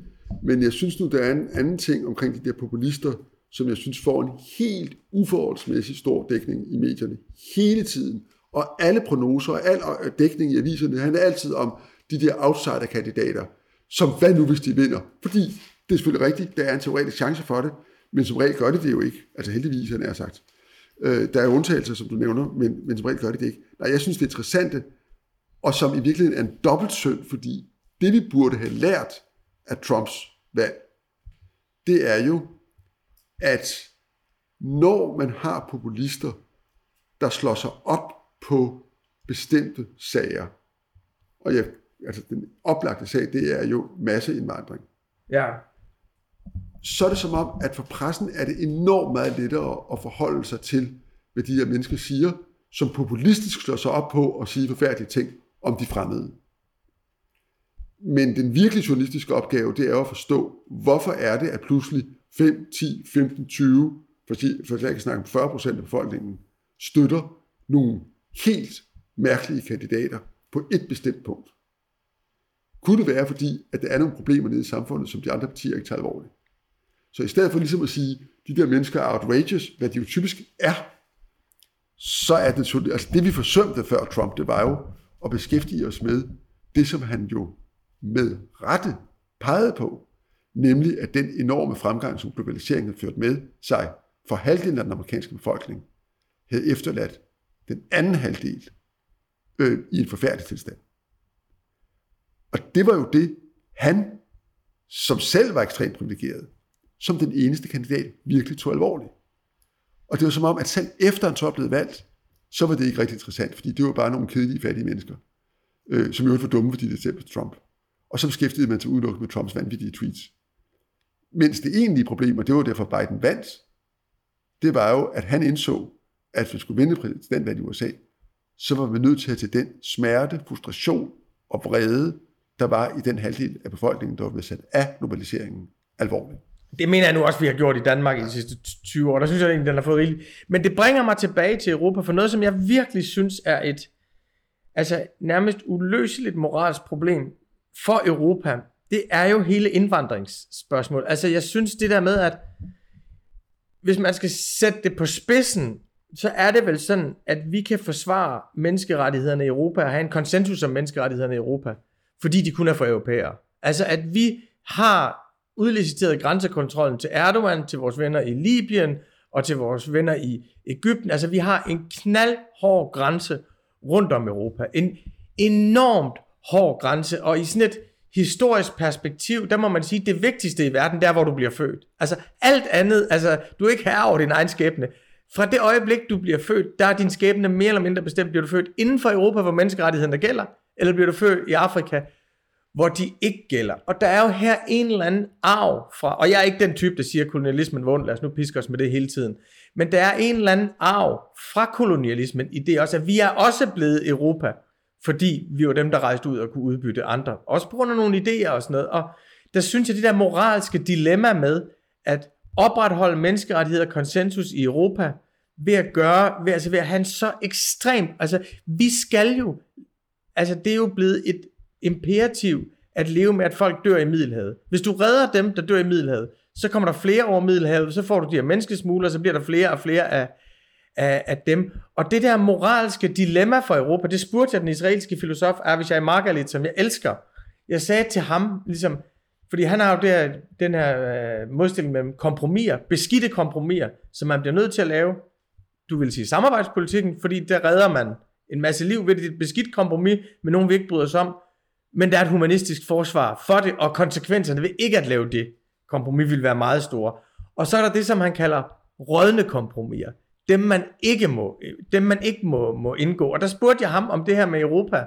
men jeg synes nu, der er en anden ting omkring de der populister, som jeg synes får en helt uforholdsmæssig stor dækning i medierne hele tiden. Og alle prognoser og al øh, dækning i aviserne handler altid om de der outsider-kandidater, som hvad nu hvis de vinder? Fordi det er selvfølgelig rigtigt, der er en teoretisk chance for det, men som regel gør det det jo ikke. Altså heldigvis, han er sagt. Øh, der er undtagelser, som du nævner, men, men som regel gør det det ikke. Nej, jeg synes, det er interessante, og som i virkeligheden er en dobbelt synd, fordi det vi burde have lært af Trumps valg, det er jo, at når man har populister, der slår sig op på bestemte sager, og jeg, altså den oplagte sag, det er jo masseindvandring. Ja. Så er det som om, at for pressen er det enormt meget lettere at forholde sig til, hvad de her mennesker siger, som populistisk slår sig op på at sige forfærdelige ting om de fremmede. Men den virkelig journalistiske opgave, det er at forstå, hvorfor er det, at pludselig 5, 10, 15, 20, for, for jeg kan snakke om 40 procent af befolkningen, støtter nogle helt mærkelige kandidater på et bestemt punkt. Kunne det være, fordi at der er nogle problemer nede i samfundet, som de andre partier ikke tager alvorligt? Så i stedet for ligesom at sige, de der mennesker er outrageous, hvad de jo typisk er, så er det, altså det vi forsømte før Trump, det var jo at beskæftige os med det, som han jo med rette pegede på, nemlig at den enorme fremgang, som globaliseringen har ført med sig for halvdelen af den amerikanske befolkning, havde efterladt den anden halvdel øh, i en forfærdelig tilstand. Og det var jo det, han, som selv var ekstremt privilegeret, som den eneste kandidat virkelig tog alvorligt. Og det var som om, at selv efter han så blev valgt, så var det ikke rigtig interessant, fordi det var bare nogle kedelige, fattige mennesker, øh, som jo var dumme, fordi det stemte Trump. Og så beskæftigede man sig udelukkende med Trumps vanvittige tweets. Mens det egentlige problem, og det var derfor Biden vandt, det var jo, at han indså, at hvis vi skulle vinde præsidentvalget i USA, så var vi nødt til at tage den smerte, frustration og vrede, der var i den halvdel af befolkningen, der var blevet sat af globaliseringen, alvorligt. Det mener jeg nu også, vi har gjort i Danmark i de sidste 20 år. Der synes jeg egentlig, den har fået rigeligt. Men det bringer mig tilbage til Europa for noget, som jeg virkelig synes er et altså nærmest uløseligt moralsk problem for Europa. Det er jo hele indvandringsspørgsmålet. Altså jeg synes det der med, at hvis man skal sætte det på spidsen, så er det vel sådan, at vi kan forsvare menneskerettighederne i Europa og have en konsensus om menneskerettighederne i Europa, fordi de kun er for europæere. Altså at vi har udliciteret grænsekontrollen til Erdogan, til vores venner i Libyen og til vores venner i Ægypten. Altså vi har en knaldhård grænse rundt om Europa. En enormt hård grænse, og i sådan et historisk perspektiv, der må man sige, det vigtigste i verden, der hvor du bliver født. Altså alt andet, altså du er ikke herre over din egen skæbne. Fra det øjeblik, du bliver født, der er din skæbne mere eller mindre bestemt. Bliver du født inden for Europa, hvor menneskerettighederne gælder, eller bliver du født i Afrika, hvor de ikke gælder. Og der er jo her en eller anden arv fra, og jeg er ikke den type, der siger, at kolonialismen var lad os nu piske os med det hele tiden. Men der er en eller anden arv fra kolonialismen i det også, at vi er også blevet Europa, fordi vi var dem, der rejste ud og kunne udbytte andre. Også på grund af nogle idéer og sådan noget. Og der synes jeg, det der moralske dilemma med, at opretholde menneskerettigheder og konsensus i Europa, ved at gøre, ved, altså ved at have en så ekstrem, altså vi skal jo, altså det er jo blevet et imperativ at leve med, at folk dør i Middelhavet. Hvis du redder dem, der dør i Middelhavet, så kommer der flere over Middelhavet, så får du de her menneskesmugler, så bliver der flere og flere af, af, af dem. Og det der moralske dilemma for Europa, det spurgte jeg den israelske filosof Avishai Margalit, som jeg elsker. Jeg sagde til ham, ligesom, fordi han har jo det den her øh, modstilling mellem kompromiser, beskidte kompromiser, som man bliver nødt til at lave. Du vil sige samarbejdspolitikken, fordi der redder man en masse liv ved et beskidt kompromis med nogen, vi ikke bryder os om. Men der er et humanistisk forsvar for det, og konsekvenserne ved ikke at lave det kompromis vil være meget store. Og så er der det, som han kalder rådne kompromiser. Dem man ikke må, øh, dem man ikke må, må indgå. Og der spurgte jeg ham om det her med Europa.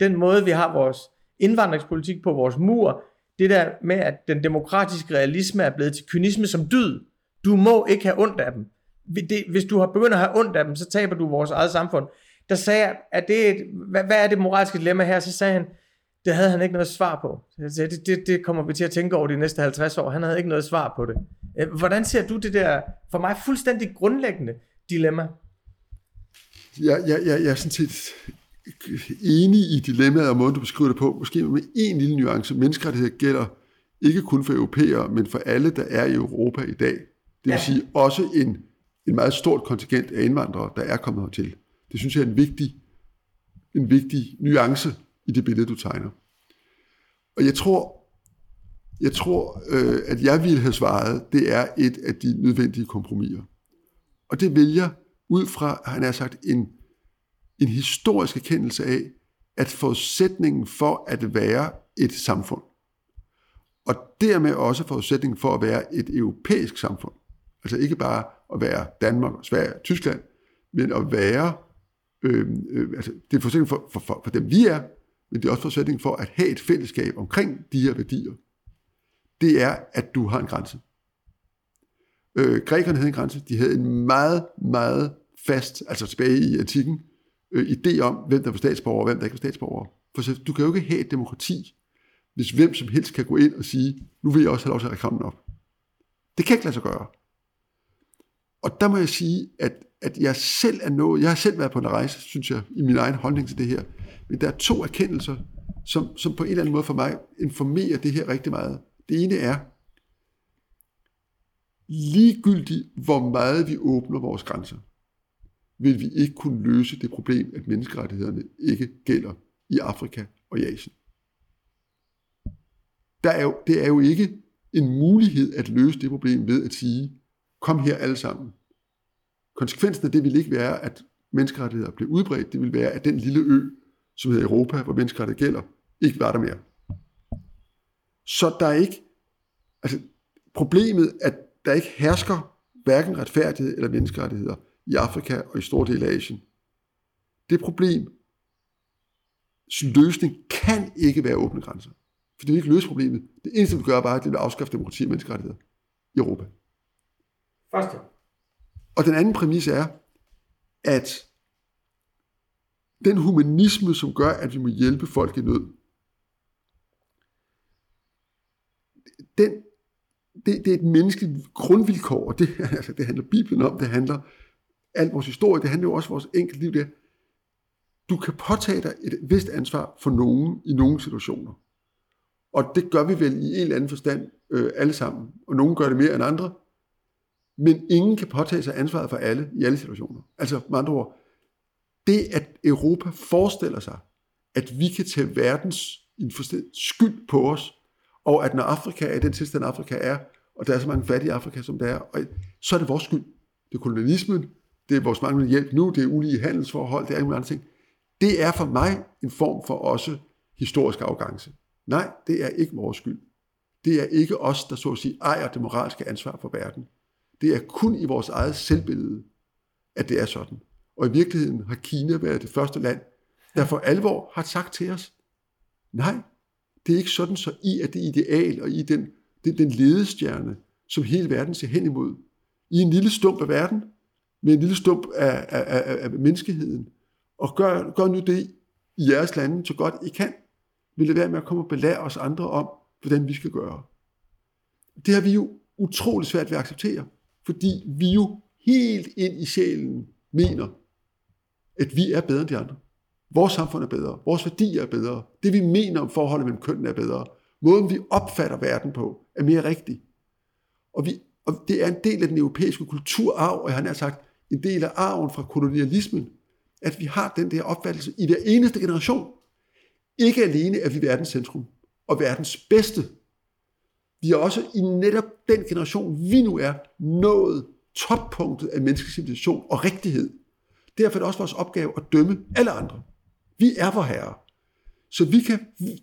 Den måde, vi har vores indvandringspolitik på, vores mur. Det der med, at den demokratiske realisme er blevet til kynisme som dyd. Du må ikke have ondt af dem. Hvis du har begyndt at have ondt af dem, så taber du vores eget samfund. Der sagde jeg, at det et, hvad, hvad er det moralske dilemma her? Så sagde han, det havde han ikke noget svar på. Så det, det, det kommer vi til at tænke over de næste 50 år. Han havde ikke noget svar på det. Øh, hvordan ser du det der, for mig fuldstændig grundlæggende dilemma? Jeg, jeg, jeg, jeg er sådan set enig i dilemmaet og måden, du beskriver det på. Måske med en lille nuance. Menneskerettighed gælder ikke kun for europæere, men for alle, der er i Europa i dag. Det vil ja. sige også en, en meget stort kontingent af indvandrere, der er kommet hertil. Det synes jeg er en vigtig, en vigtig nuance i det billede, du tegner. Og jeg tror, jeg tror, øh, at jeg ville have svaret, det er et af de nødvendige kompromiser. Og det vælger ud fra, han har sagt, en, en historisk erkendelse af, at forudsætningen for at være et samfund, og dermed også forudsætningen for at være et europæisk samfund, altså ikke bare at være Danmark, Sverige og Tyskland, men at være, øh, øh, altså det er forudsætningen for, for, for, for dem vi er, men det er også forudsætning for at have et fællesskab omkring de her værdier, det er, at du har en grænse. Øh, grækerne havde en grænse, de havde en meget, meget fast, altså tilbage i antikken, øh, idé om, hvem der var statsborger og hvem der ikke var statsborger. For så, du kan jo ikke have et demokrati, hvis hvem som helst kan gå ind og sige, nu vil jeg også have lov til at række op. Det kan ikke lade sig gøre. Og der må jeg sige, at, at jeg selv er nået, jeg har selv været på en rejse, synes jeg, i min egen holdning til det her, men der er to erkendelser, som, som på en eller anden måde for mig informerer det her rigtig meget. Det ene er, ligegyldigt hvor meget vi åbner vores grænser, vil vi ikke kunne løse det problem, at menneskerettighederne ikke gælder i Afrika og i Asien. Der er jo, det er jo ikke en mulighed at løse det problem ved at sige, kom her alle sammen. Konsekvensen af det vil ikke være, at menneskerettigheder bliver udbredt. Det vil være, at den lille ø som hedder Europa, hvor menneskerettigheder gælder, ikke var der mere. Så der er ikke, altså problemet, at der ikke hersker hverken retfærdighed eller menneskerettigheder i Afrika og i store dele af Asien. Det problem, løsning kan ikke være åbne grænser. For det vil ikke løse problemet. Det eneste, vi gør, bare, det vil afskaffe demokrati og menneskerettigheder i Europa. Første. Og den anden præmis er, at den humanisme, som gør, at vi må hjælpe folk i nød, den det, det er et menneskeligt grundvilkår, og det, (laughs) altså, det handler Bibelen om, det handler al vores historie, det handler jo også vores enkelt liv, det er, du kan påtage dig et vist ansvar for nogen i nogle situationer. Og det gør vi vel i en eller anden forstand øh, alle sammen. Og nogen gør det mere end andre. Men ingen kan påtage sig ansvaret for alle i alle situationer. Altså med andre ord, det at Europa forestiller sig, at vi kan tage verdens skyld på os, og at når Afrika er i den tilstand, Afrika er, og der er så mange fattige i Afrika, som der er, og så er det vores skyld. Det er kolonialismen, det er vores manglende hjælp nu, det er ulige handelsforhold, det er alle andre ting. Det er for mig en form for også historisk afgangse. Nej, det er ikke vores skyld. Det er ikke os, der så at sige ejer det moralske ansvar for verden. Det er kun i vores eget selvbillede, at det er sådan. Og i virkeligheden har Kina været det første land, der for alvor har sagt til os, nej, det er ikke sådan, så I er det ideal, og I er den, den, den ledestjerne, som hele verden ser hen imod. I er en lille stump af verden, med en lille stump af, af, af, af menneskeheden, og gør, gør nu det i jeres lande så godt I kan. Vil det være med at komme og belære os andre om, hvordan vi skal gøre. Det har vi jo utrolig svært ved at acceptere, fordi vi jo helt ind i sjælen mener, at vi er bedre end de andre. Vores samfund er bedre. Vores værdier er bedre. Det vi mener om forholdet mellem kønnene er bedre. Måden vi opfatter verden på er mere rigtig. Og, vi, og det er en del af den europæiske kulturarv, og han har sagt, en del af arven fra kolonialismen, at vi har den der opfattelse i hver eneste generation. Ikke alene er vi verdens centrum og verdens bedste. Vi er også i netop den generation, vi nu er, nået toppunktet af menneskelig civilisation og rigtighed. Derfor er det også vores opgave at dømme alle andre. Vi er vor herre. Så vi kan,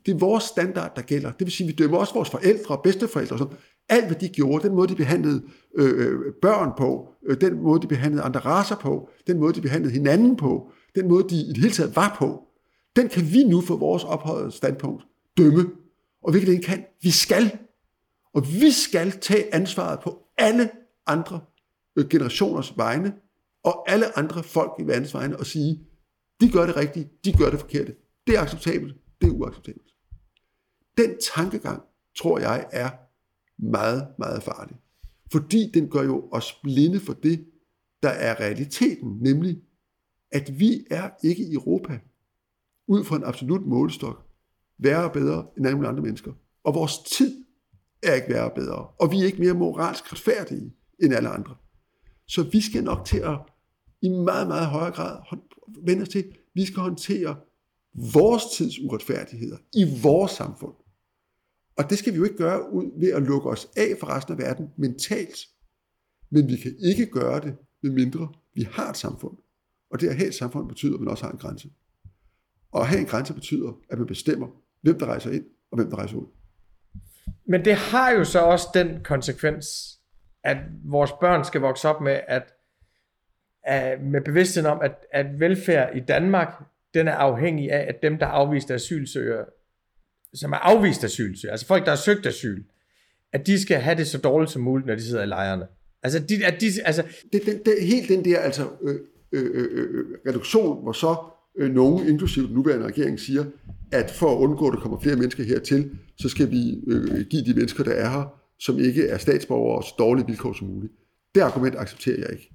det er vores standard, der gælder. Det vil sige, vi dømmer også vores forældre og bedsteforældre. Og sådan. Alt, hvad de gjorde, den måde, de behandlede øh, øh børn på, øh, den måde, de behandlede andre raser på, den måde, de behandlede hinanden på, den måde, de i det hele taget var på, den kan vi nu for vores ophøjet standpunkt dømme. Og hvilket det kan, vi skal. Og vi skal tage ansvaret på alle andre øh, generationers vegne, og alle andre folk i verdens vegne, og sige, de gør det rigtige, de gør det forkerte. Det er acceptabelt, det er uacceptabelt. Den tankegang, tror jeg, er meget, meget farlig. Fordi den gør jo os blinde for det, der er realiteten, nemlig, at vi er ikke i Europa, ud fra en absolut målestok, værre og bedre end alle andre mennesker. Og vores tid er ikke værre og bedre. Og vi er ikke mere moralsk retfærdige end alle andre. Så vi skal nok til at i meget, meget højere grad vende os til, vi skal håndtere vores tids uretfærdigheder i vores samfund. Og det skal vi jo ikke gøre ud ved at lukke os af for resten af verden mentalt. Men vi kan ikke gøre det, medmindre vi har et samfund. Og det at have et samfund betyder, at man også har en grænse. Og at have en grænse betyder, at man bestemmer, hvem der rejser ind, og hvem der rejser ud. Men det har jo så også den konsekvens, at vores børn skal vokse op med, at, af, med bevidstheden om, at, at velfærd i Danmark, den er afhængig af, at dem, der er afviste asylsøgere, som er afvist asylsøgere, altså folk, der har søgt asyl, at de skal have det så dårligt som muligt, når de sidder i lejrene. Altså, de, at de, altså... Det, det, det, helt den der altså, øh øh, øh, øh, øh reduktion, hvor så øh, nogen, inklusive den nuværende regering, siger, at for at undgå, at der kommer flere mennesker hertil, så skal vi øh, give de mennesker, der er her, som ikke er statsborgere, så dårlige vilkår som muligt. Det argument accepterer jeg ikke.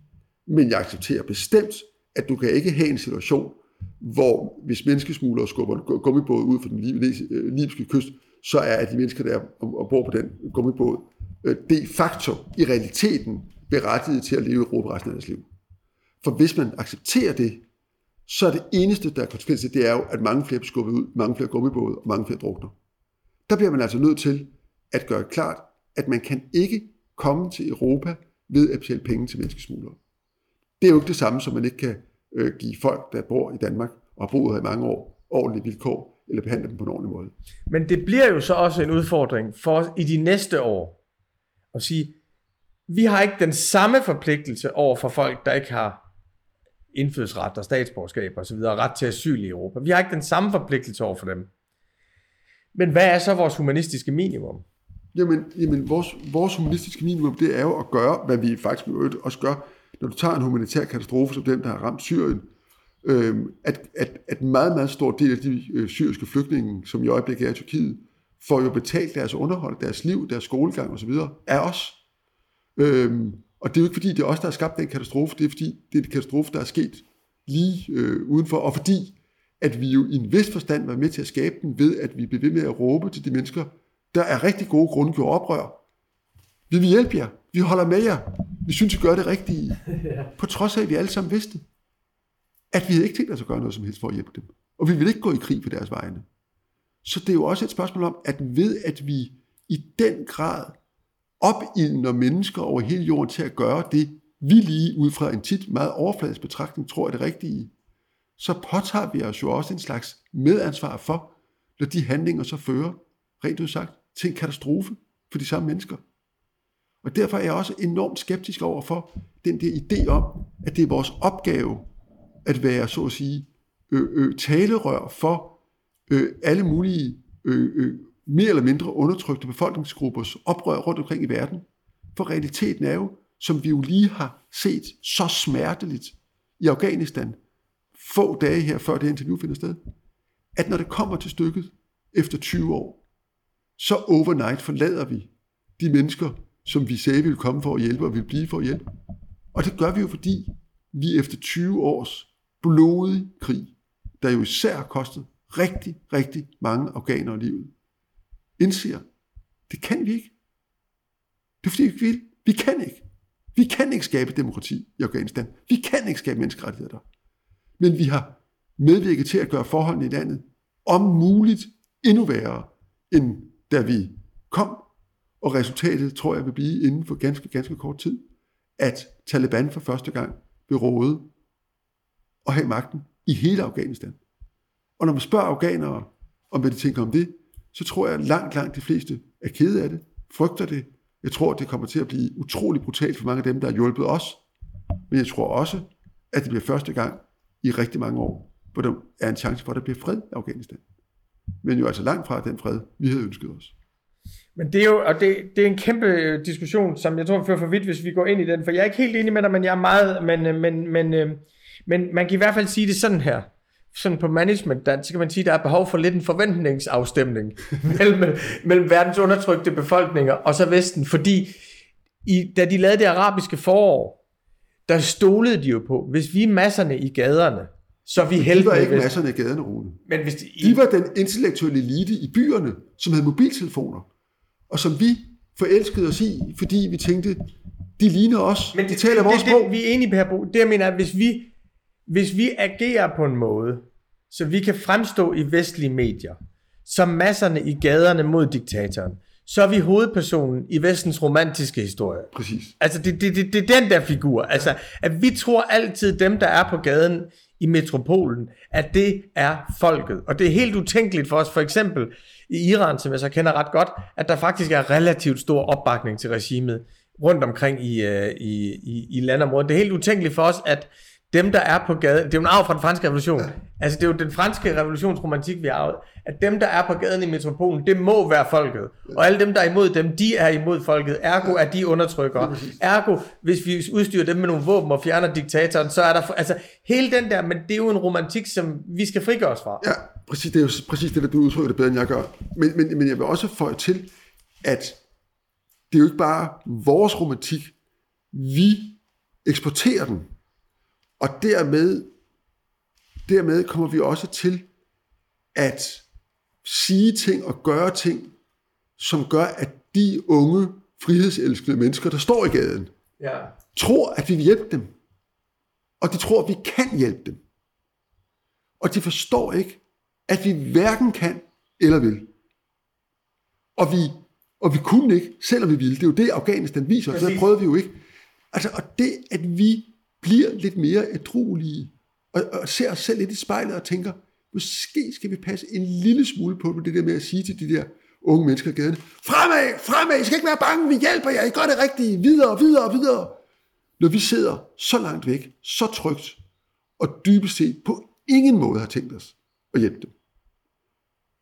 Men jeg accepterer bestemt, at du kan ikke have en situation, hvor hvis menneskesmuglere skubber gummibåd ud fra den øh, libyske kyst, så er de mennesker, der er ombord på den gummibåd, øh, de facto i realiteten berettiget til at leve i Europa resten af deres liv. For hvis man accepterer det, så er det eneste, der er konsekvenser, det er jo, at mange flere bliver skubbet ud, mange flere gummibåde og mange flere drukner. Der bliver man altså nødt til at gøre klart, at man kan ikke komme til Europa ved at betale penge til menneskesmuglere. Det er jo ikke det samme, som man ikke kan øh, give folk, der bor i Danmark og har boet her i mange år, ordentlige vilkår, eller behandle dem på en ordentlig måde. Men det bliver jo så også en udfordring for os i de næste år at sige, vi har ikke den samme forpligtelse over for folk, der ikke har indfødsret og statsborgerskab og så videre, ret til asyl i Europa. Vi har ikke den samme forpligtelse over for dem. Men hvad er så vores humanistiske minimum? Jamen, jamen vores, vores humanistiske minimum, det er jo at gøre, hvad vi faktisk også gør, når du tager en humanitær katastrofe som den, der har ramt Syrien, øh, at, at, at en meget, meget stor del af de øh, syriske flygtninge, som i øjeblikket er i Tyrkiet, får jo betalt deres underhold, deres liv, deres skolegang osv. af os. Øh, og det er jo ikke fordi, det er os, der har skabt den katastrofe, det er fordi, det er en katastrofe, der er sket lige øh, udenfor, og fordi, at vi jo i en vis forstand var med til at skabe den ved, at vi blev ved med at råbe til de mennesker, der er rigtig gode grunde gjorde oprør. Vi vil hjælpe jer. Vi holder med jer. Vi synes, I gør det rigtige. (laughs) På trods af, at vi alle sammen vidste, at vi havde ikke tænkt os at gøre noget som helst for at hjælpe dem. Og vi vil ikke gå i krig på deres vegne. Så det er jo også et spørgsmål om, at ved at vi i den grad opildner mennesker over hele jorden til at gøre det, vi lige ud fra en tit meget overfladisk betragtning tror er det rigtige, så påtager vi os jo også en slags medansvar for, når de handlinger så fører, rent ud sagt, til en katastrofe for de samme mennesker. Og derfor er jeg også enormt skeptisk over for den der idé om, at det er vores opgave at være, så at sige, ø, ø, talerør for ø, alle mulige ø, ø, mere eller mindre undertrykte befolkningsgruppers oprør rundt omkring i verden. For realiteten er jo, som vi jo lige har set så smerteligt i Afghanistan, få dage her før det interview finder sted, at når det kommer til stykket efter 20 år, så overnight forlader vi de mennesker, som vi sagde ville komme for at hjælpe og ville blive for at hjælpe. Og det gør vi jo, fordi vi efter 20 års blodig krig, der jo især har kostet rigtig, rigtig mange afghanere livet, indser, det kan vi ikke. Det er fordi, vi ikke vil. Vi kan ikke. Vi kan ikke skabe demokrati i Afghanistan. Vi kan ikke skabe menneskerettigheder der. Men vi har medvirket til at gøre forholdene i landet om muligt endnu værre, end da vi kom. Og resultatet tror jeg vil blive inden for ganske, ganske kort tid, at Taliban for første gang vil råde og have magten i hele Afghanistan. Og når man spørger afghanere om, hvad de tænker om det, så tror jeg, at langt, langt de fleste er kede af det, frygter det. Jeg tror, det kommer til at blive utrolig brutalt for mange af dem, der har hjulpet os. Men jeg tror også, at det bliver første gang i rigtig mange år, hvor der er en chance for, at der bliver fred i Afghanistan. Men jo altså langt fra den fred, vi havde ønsket os. Men det er jo og det, det er en kæmpe diskussion, som jeg tror, vi fører for vidt, hvis vi går ind i den. For jeg er ikke helt enig med dig, men jeg er meget... Men, men, men, men, men man kan i hvert fald sige det sådan her sådan på management, der, så kan man sige, at der er behov for lidt en forventningsafstemning (laughs) mellem, mellem verdens undertrykte befolkninger og så Vesten, fordi i, da de lavede det arabiske forår, der stolede de jo på, hvis vi er masserne i gaderne, så vi heldige. De var ikke masserne i gaderne, Rune. Men hvis de, de var den intellektuelle elite i byerne, som havde mobiltelefoner, og som vi forelskede os i, fordi vi tænkte, de ligner os, men det, de taler vores det, sprog. Det, vi er enige på her, Det jeg mener, at hvis vi hvis vi agerer på en måde, så vi kan fremstå i vestlige medier, som masserne i gaderne mod diktatoren, så er vi hovedpersonen i vestens romantiske historie. Præcis. Altså, det, det, det, det er den der figur. Altså, at vi tror altid, dem, der er på gaden i metropolen, at det er folket. Og det er helt utænkeligt for os, for eksempel i Iran, som jeg så kender ret godt, at der faktisk er relativt stor opbakning til regimet rundt omkring i, øh, i, i, i landområdet. Det er helt utænkeligt for os, at dem, der er på gaden, det er jo en arv fra den franske revolution. Ja. Altså, det er jo den franske revolutionsromantik, vi har arvet. At dem, der er på gaden i metropolen, det må være folket. Ja. Og alle dem, der er imod dem, de er imod folket. Ergo er de undertrykkere. Ergo, hvis vi udstyrer dem med nogle våben og fjerner diktatoren, så er der... Altså, hele den der, men det er jo en romantik, som vi skal frigøre os fra. Ja, præcis. Det er jo præcis det, der du udtrykker det bedre, end jeg gør. Men, men, men jeg vil også få til, at det er jo ikke bare vores romantik. Vi eksporterer den og dermed, dermed kommer vi også til at sige ting og gøre ting, som gør, at de unge, frihedselskende mennesker, der står i gaden, ja. tror, at vi vil hjælpe dem. Og de tror, at vi kan hjælpe dem. Og de forstår ikke, at vi hverken kan eller vil. Og vi, og vi kunne ikke, selvom vi ville. Det er jo det, Afghanistan viser, så der prøvede vi jo ikke. Altså, og det, at vi bliver lidt mere ædruelige, og, og ser os selv lidt i spejlet og tænker, måske skal vi passe en lille smule på det der med at sige til de der unge mennesker i gaden, fremad, fremad, I skal ikke være bange, vi hjælper jer, I gør det rigtige, videre, videre, videre. Når vi sidder så langt væk, så trygt, og dybest set på ingen måde har tænkt os at hjælpe dem,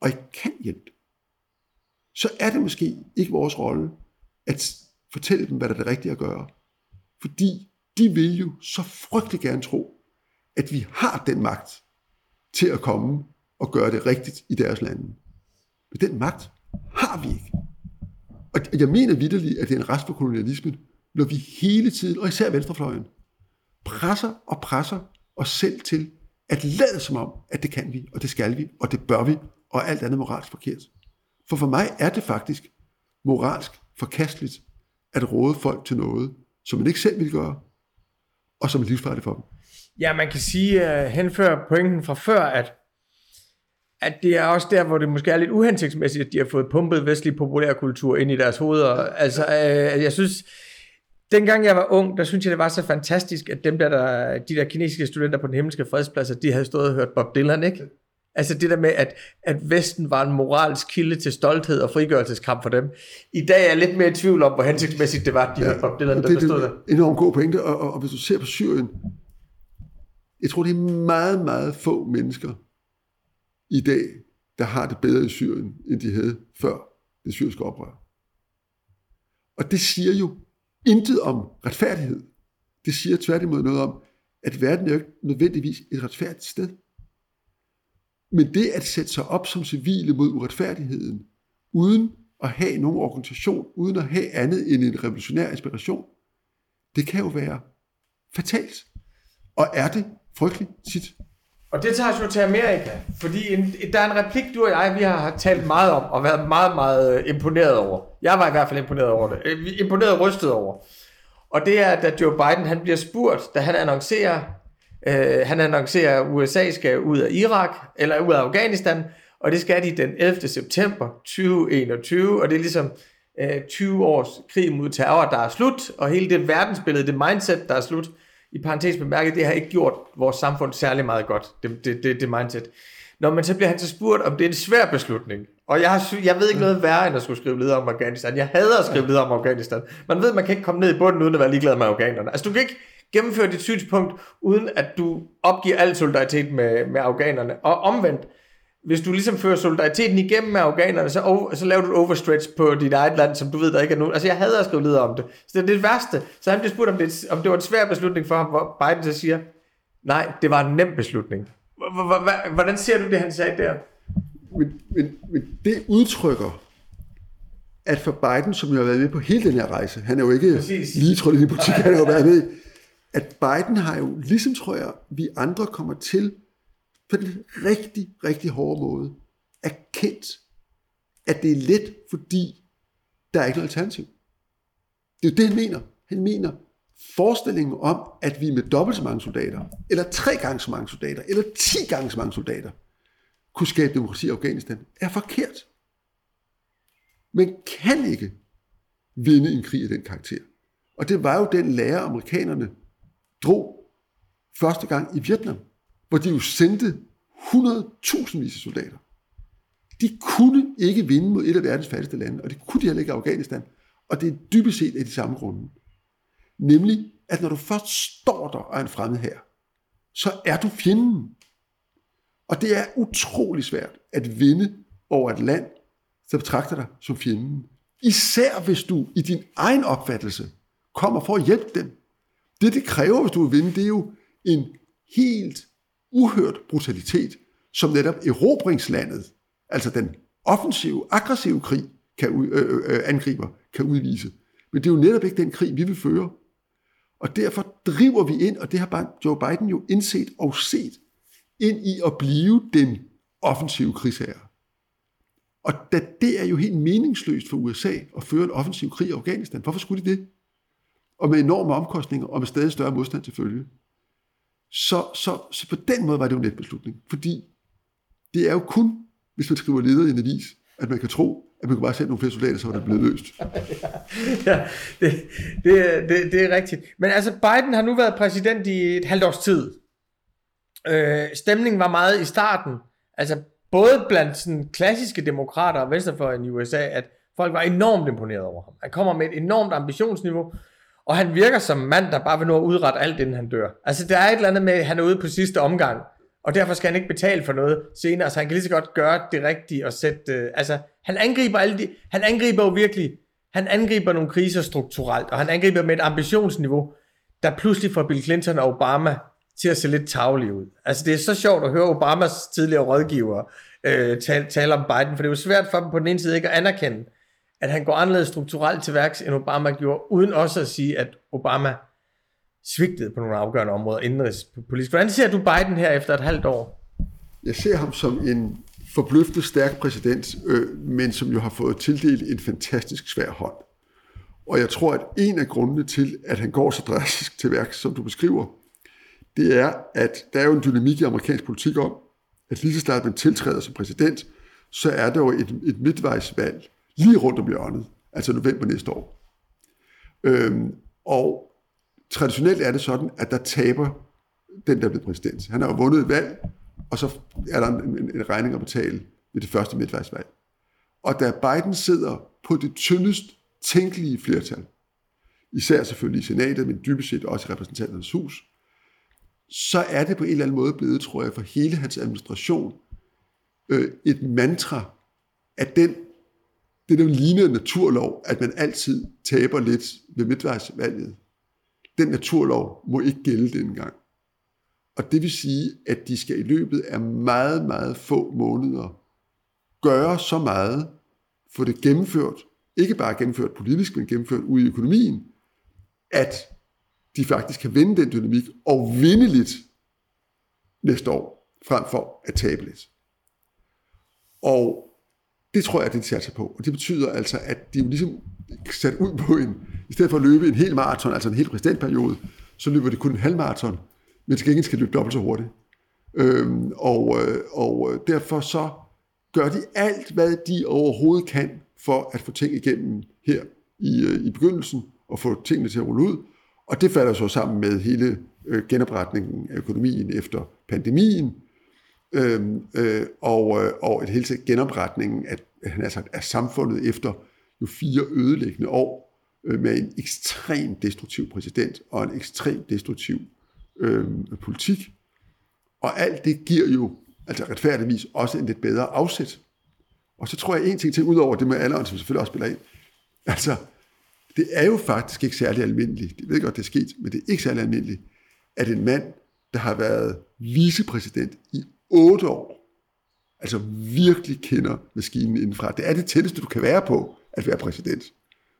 og I kan hjælpe dem, så er det måske ikke vores rolle at fortælle dem, hvad der er det rigtige at gøre. Fordi de vil jo så frygtelig gerne tro, at vi har den magt til at komme og gøre det rigtigt i deres lande. Men den magt har vi ikke. Og jeg mener vidderligt, at det er en rest for kolonialismen, når vi hele tiden, og især venstrefløjen, presser og presser os selv til at lade som om, at det kan vi, og det skal vi, og det bør vi, og alt andet moralsk forkert. For for mig er det faktisk moralsk forkasteligt at råde folk til noget, som man ikke selv vil gøre, og som er livsfarlig for dem. Ja, man kan sige, øh, uh, henfører pointen fra før, at, at det er også der, hvor det måske er lidt uhensigtsmæssigt, at de har fået pumpet vestlig populærkultur ind i deres hoveder. Altså, uh, jeg synes, dengang jeg var ung, der synes jeg, det var så fantastisk, at dem der, der de der kinesiske studenter på den himmelske at de havde stået og hørt Bob Dylan, ikke? Altså det der med, at, at Vesten var en moralsk kilde til stolthed og frigørelseskamp for dem. I dag er jeg lidt mere i tvivl om, hvor hensigtsmæssigt det var, de ja, hørte Bob Dylan, der det, stod der. Det er enormt god pointe, og, og, og hvis du ser på Syrien, jeg tror, det er meget, meget få mennesker i dag, der har det bedre i Syrien, end de havde før det syriske oprør. Og det siger jo intet om retfærdighed. Det siger tværtimod noget om, at verden er jo ikke nødvendigvis et retfærdigt sted. Men det at sætte sig op som civile mod uretfærdigheden, uden at have nogen organisation, uden at have andet end en revolutionær inspiration, det kan jo være fatalt. Og er det frygteligt tit. Og det tager os jo til Amerika, fordi en, der er en replik, du og jeg, vi har talt meget om, og været meget, meget øh, imponeret over. Jeg var i hvert fald imponeret over det. Øh, imponeret og rystet over. Og det er, da Joe Biden han bliver spurgt, da han annoncerer, øh, han annoncerer, at USA skal ud af Irak, eller ud af Afghanistan, og det skal de den 11. september 2021, og det er ligesom øh, 20 års krig mod terror, der er slut, og hele det verdensbillede, det mindset, der er slut, i parentes bemærket, det har ikke gjort vores samfund særlig meget godt, det, det, det, det mindset. Når man så bliver han så spurgt, om det er en svær beslutning. Og jeg, har, jeg ved ikke noget værre, end at skulle skrive videre om Afghanistan. Jeg hader at skrive videre om Afghanistan. Man ved, man kan ikke komme ned i bunden, uden at være ligeglad med afghanerne. Altså, du kan ikke gennemføre dit synspunkt, uden at du opgiver al solidaritet med, med afghanerne. Og omvendt, hvis du ligesom fører solidariteten igennem med afghanerne, så, over, så laver du et overstretch på dit eget land, som du ved, der ikke er nogen. Altså, jeg havde at skrive om det. Så det er det værste. Så han blev spurgt, om det, om det var en svær beslutning for ham, hvor Biden så siger, nej, det var en nem beslutning. Hvordan ser du det, han sagde der? Men, men, men det udtrykker, at for Biden, som jo har været med på hele den her rejse, han er jo ikke Præcis. lige trådt i politik, han har jo været med, at Biden har jo, ligesom tror jeg, vi andre kommer til på den rigtig, rigtig hårde måde, erkendt, at det er let, fordi der er ikke noget alternativ. Det er jo det, han mener. Han mener, forestillingen om, at vi med dobbelt så mange soldater, eller tre gange så mange soldater, eller ti gange så mange soldater, kunne skabe demokrati i Afghanistan, er forkert. Man kan ikke vinde en krig af den karakter. Og det var jo den lære, amerikanerne drog første gang i Vietnam hvor de jo sendte 100.000 vis af soldater. De kunne ikke vinde mod et af verdens fattigste lande, og det kunne de heller ikke i Afghanistan. Og det er dybest set af de samme grunde. Nemlig, at når du først står der og er en fremmed her, så er du fjenden. Og det er utrolig svært at vinde over et land, der betragter dig som fjenden. Især hvis du i din egen opfattelse kommer for at hjælpe dem. Det, det kræver, hvis du vil vinde, det er jo en helt uhørt brutalitet, som netop erobringslandet, altså den offensive, aggressive krig, kan, øh, øh, øh, angriber, kan udvise. Men det er jo netop ikke den krig, vi vil føre. Og derfor driver vi ind, og det har Joe Biden jo indset og set, ind i at blive den offensive krigsherre. Og da det er jo helt meningsløst for USA at føre en offensiv krig i Afghanistan. Hvorfor skulle de det? Og med enorme omkostninger og med stadig større modstand til følge. Så, så, så på den måde var det jo en let beslutning. Fordi det er jo kun, hvis man skriver leder i en avis, at man kan tro, at man kunne bare sende nogle flere soldater, så var det blevet løst. (laughs) ja, det, det, det, det er rigtigt. Men altså, Biden har nu været præsident i et halvt års tid. Øh, stemningen var meget i starten. Altså, både blandt sådan klassiske demokrater og venstrefløjen i USA, at folk var enormt imponeret over ham. Han kommer med et enormt ambitionsniveau, og han virker som en mand, der bare vil nå at udrette alt, inden han dør. Altså, der er et eller andet med, at han er ude på sidste omgang, og derfor skal han ikke betale for noget senere, så han kan lige så godt gøre det rigtige og sætte... Øh, altså, han angriber alle de... Han angriber jo virkelig... Han angriber nogle kriser strukturelt, og han angriber med et ambitionsniveau, der pludselig får Bill Clinton og Obama til at se lidt tavlige ud. Altså, det er så sjovt at høre Obamas tidligere rådgiver øh, tale, tale om Biden, for det er jo svært for dem på den ene side ikke at anerkende, at han går anderledes strukturelt til værks, end Obama gjorde, uden også at sige, at Obama svigtede på nogle afgørende områder indenrigspolitisk. Hvordan ser du Biden her efter et halvt år? Jeg ser ham som en forbløffende stærk præsident, øh, men som jo har fået tildelt en fantastisk svær hånd. Og jeg tror, at en af grundene til, at han går så drastisk til værks, som du beskriver, det er, at der er jo en dynamik i amerikansk politik om, at lige så snart man tiltræder som præsident, så er der jo et, et midtvejsvalg lige rundt om hjørnet, altså november næste år. Øhm, og traditionelt er det sådan, at der taber den, der er blevet præsident. Han har jo vundet et valg, og så er der en, en, en regning at betale ved det første midtvejsvalg. Og da Biden sidder på det tyndest tænkelige flertal, især selvfølgelig i senatet, men dybest set også i repræsentanternes hus, så er det på en eller anden måde blevet, tror jeg, for hele hans administration øh, et mantra, at den, det der ligner en naturlov, at man altid taber lidt ved midtvejsvalget, den naturlov må ikke gælde dengang. gang. Og det vil sige, at de skal i løbet af meget, meget få måneder gøre så meget, få det gennemført, ikke bare gennemført politisk, men gennemført ude i økonomien, at de faktisk kan vende den dynamik og vinde lidt næste år, frem for at tabe lidt. Og det tror jeg, det de sig på. Og det betyder altså, at de er jo ligesom sat ud på en, i stedet for at løbe en hel maraton, altså en hel præsidentperiode, så løber det kun en halv maraton, men til gengæld skal løbe dobbelt så hurtigt. Øhm, og, øh, og øh, derfor så gør de alt, hvad de overhovedet kan, for at få ting igennem her i, øh, i begyndelsen, og få tingene til at rulle ud. Og det falder så sammen med hele genopretningen af økonomien efter pandemien, øh, øh, og, øh, og et hele taget genopretningen af, han altså, sagt, af samfundet efter jo fire ødelæggende år øh, med en ekstremt destruktiv præsident og en ekstremt destruktiv øh, politik. Og alt det giver jo altså retfærdigvis også en lidt bedre afsæt. Og så tror jeg en ting til, ud over det med alderen, som selvfølgelig også spiller ind. Altså, det er jo faktisk ikke særlig almindeligt, det ved godt, det er sket, men det er ikke særlig almindeligt, at en mand, der har været vicepræsident i 8 år, altså virkelig kender maskinen indenfra. Det er det tætteste, du kan være på at være præsident,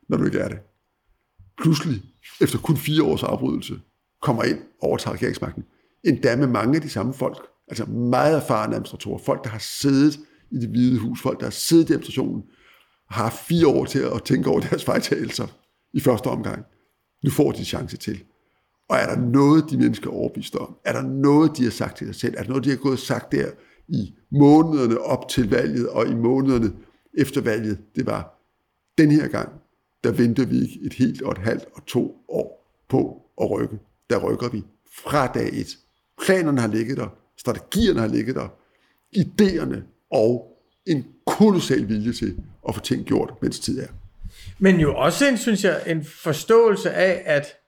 når du ikke er det. Pludselig, efter kun fire års afbrydelse, kommer ind og overtager regeringsmagten. Endda med mange af de samme folk, altså meget erfarne administratorer, folk, der har siddet i det hvide hus, folk, der har siddet i administrationen, har fire år til at tænke over deres fejltagelser i første omgang. Nu får de chance til. Og er der noget, de mennesker er overbevist om? Er der noget, de har sagt til sig selv? Er der noget, de har gået og sagt der i månederne op til valget og i månederne efter valget? Det var, den her gang, der venter vi ikke et helt og et halvt og to år på at rykke. Der rykker vi fra dag et. Planerne har ligget der, strategierne har ligget der, idéerne og en kolossal vilje til at få ting gjort, mens tid er. Men jo også en, synes jeg, en forståelse af, at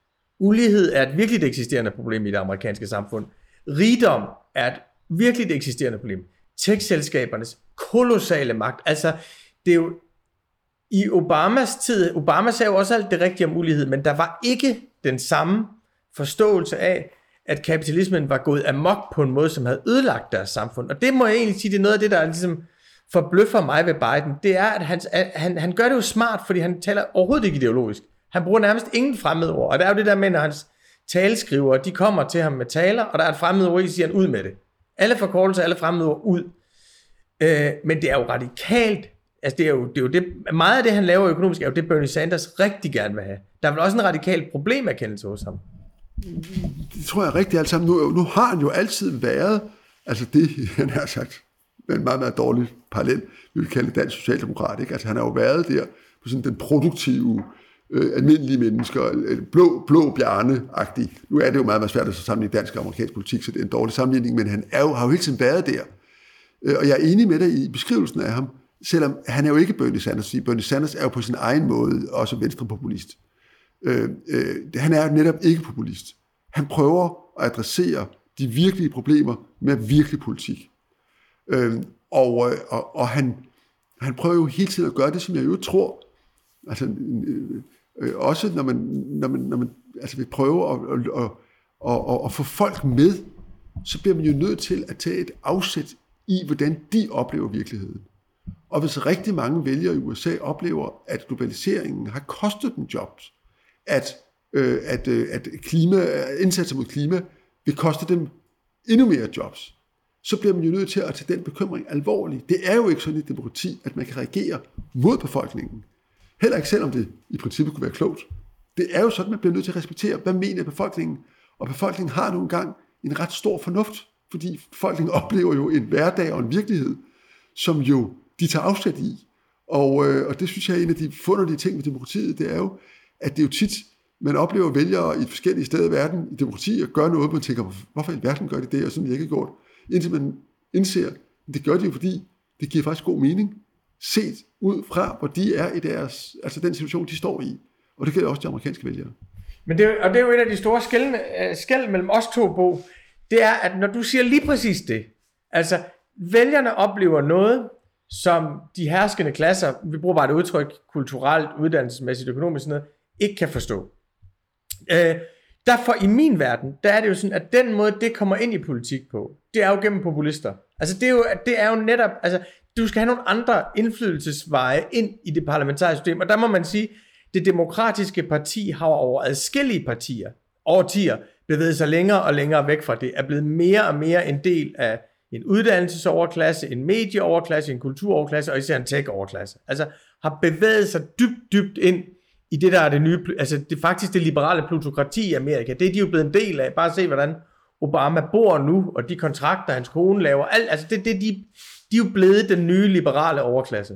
ulighed er et virkelig eksisterende problem i det amerikanske samfund. Rigdom er et virkelig eksisterende problem. Tech-selskabernes kolossale magt. Altså, det er jo i Obamas tid, Obama sagde jo også alt det rigtige om ulighed, men der var ikke den samme forståelse af, at kapitalismen var gået amok på en måde, som havde ødelagt deres samfund. Og det må jeg egentlig sige, det er noget af det, der ligesom forbløffer mig ved Biden, det er, at han, han, han gør det jo smart, fordi han taler overhovedet ikke ideologisk. Han bruger nærmest ingen fremmedord, og der er jo det der med, når hans taleskriver, de kommer til ham med taler, og der er et fremmedord, i siger han ud med det. Alle forkortelser, alle fremmedord ud. Øh, men det er jo radikalt, altså det er jo, det er jo det, meget af det, han laver økonomisk, er jo det, Bernie Sanders rigtig gerne vil have. Der er vel også en radikal problemerkendelse hos ham. Det tror jeg rigtig alt sammen. Nu, nu har han jo altid været, altså det, (laughs) han har sagt, med en meget, meget dårlig parallel, vi vil kalde dansk socialdemokrat. Ikke? Altså han har jo været der på sådan den produktive, øh, Øh, almindelige mennesker, øh, blå, blå bjarne-agtig. Nu er det jo meget, meget svært at sammenligne dansk og amerikansk politik, så det er en dårlig sammenligning, men han er jo, har jo hele tiden været der. Øh, og jeg er enig med dig i beskrivelsen af ham, selvom han er jo ikke Bernie Sanders, fordi Bernie Sanders er jo på sin egen måde også venstrepopulist. Øh, øh, han er netop ikke populist. Han prøver at adressere de virkelige problemer med virkelig politik. Øh, og, øh, og, og han, han prøver jo hele tiden at gøre det, som jeg jo tror, altså øh, øh, også når man, når man, når man altså vil prøve at, at, at, at, at, få folk med, så bliver man jo nødt til at tage et afsæt i, hvordan de oplever virkeligheden. Og hvis rigtig mange vælgere i USA oplever, at globaliseringen har kostet dem jobs, at, øh, at, øh, at klima, indsatser mod klima vil koste dem endnu mere jobs, så bliver man jo nødt til at tage den bekymring alvorligt. Det er jo ikke sådan i demokrati, at man kan reagere mod befolkningen. Heller ikke selvom det i princippet kunne være klogt. Det er jo sådan, man bliver nødt til at respektere, hvad mener befolkningen. Og befolkningen har nogle gange en ret stor fornuft, fordi befolkningen (laughs) oplever jo en hverdag og en virkelighed, som jo de tager afsæt i. Og, øh, og det synes jeg er en af de funderlige ting ved demokratiet, det er jo, at det er jo tit, man oplever vælgere i forskellige steder i verden i demokrati og gør noget, man tænker, hvorfor i verden gør de det, og sådan de ikke gjort. Indtil man indser, at det gør de jo, fordi det giver faktisk god mening, set ud fra, hvor de er i deres, altså den situation, de står i. Og det gælder også de amerikanske vælgere. Men det, og det er jo et af de store skæld, øh, skæld mellem os to, Bo, det er, at når du siger lige præcis det, altså vælgerne oplever noget, som de herskende klasser, vi bruger bare et udtryk, kulturelt, uddannelsesmæssigt, økonomisk sådan noget, ikke kan forstå. Øh, derfor i min verden, der er det jo sådan, at den måde, det kommer ind i politik på, det er jo gennem populister. Altså det er jo, det er jo netop, altså du skal have nogle andre indflydelsesveje ind i det parlamentariske system, og der må man sige, det demokratiske parti har over adskillige partier, årtier, bevæget sig længere og længere væk fra det, er blevet mere og mere en del af en uddannelsesoverklasse, en medieoverklasse, en kulturoverklasse og især en tech-overklasse. Altså har bevæget sig dybt, dybt ind i det, der er det nye, altså det faktisk det liberale plutokrati i Amerika. Det er de jo blevet en del af. Bare se, hvordan Obama bor nu, og de kontrakter, hans kone laver. Alt, altså det, det, de, de er jo blevet den nye liberale overklasse.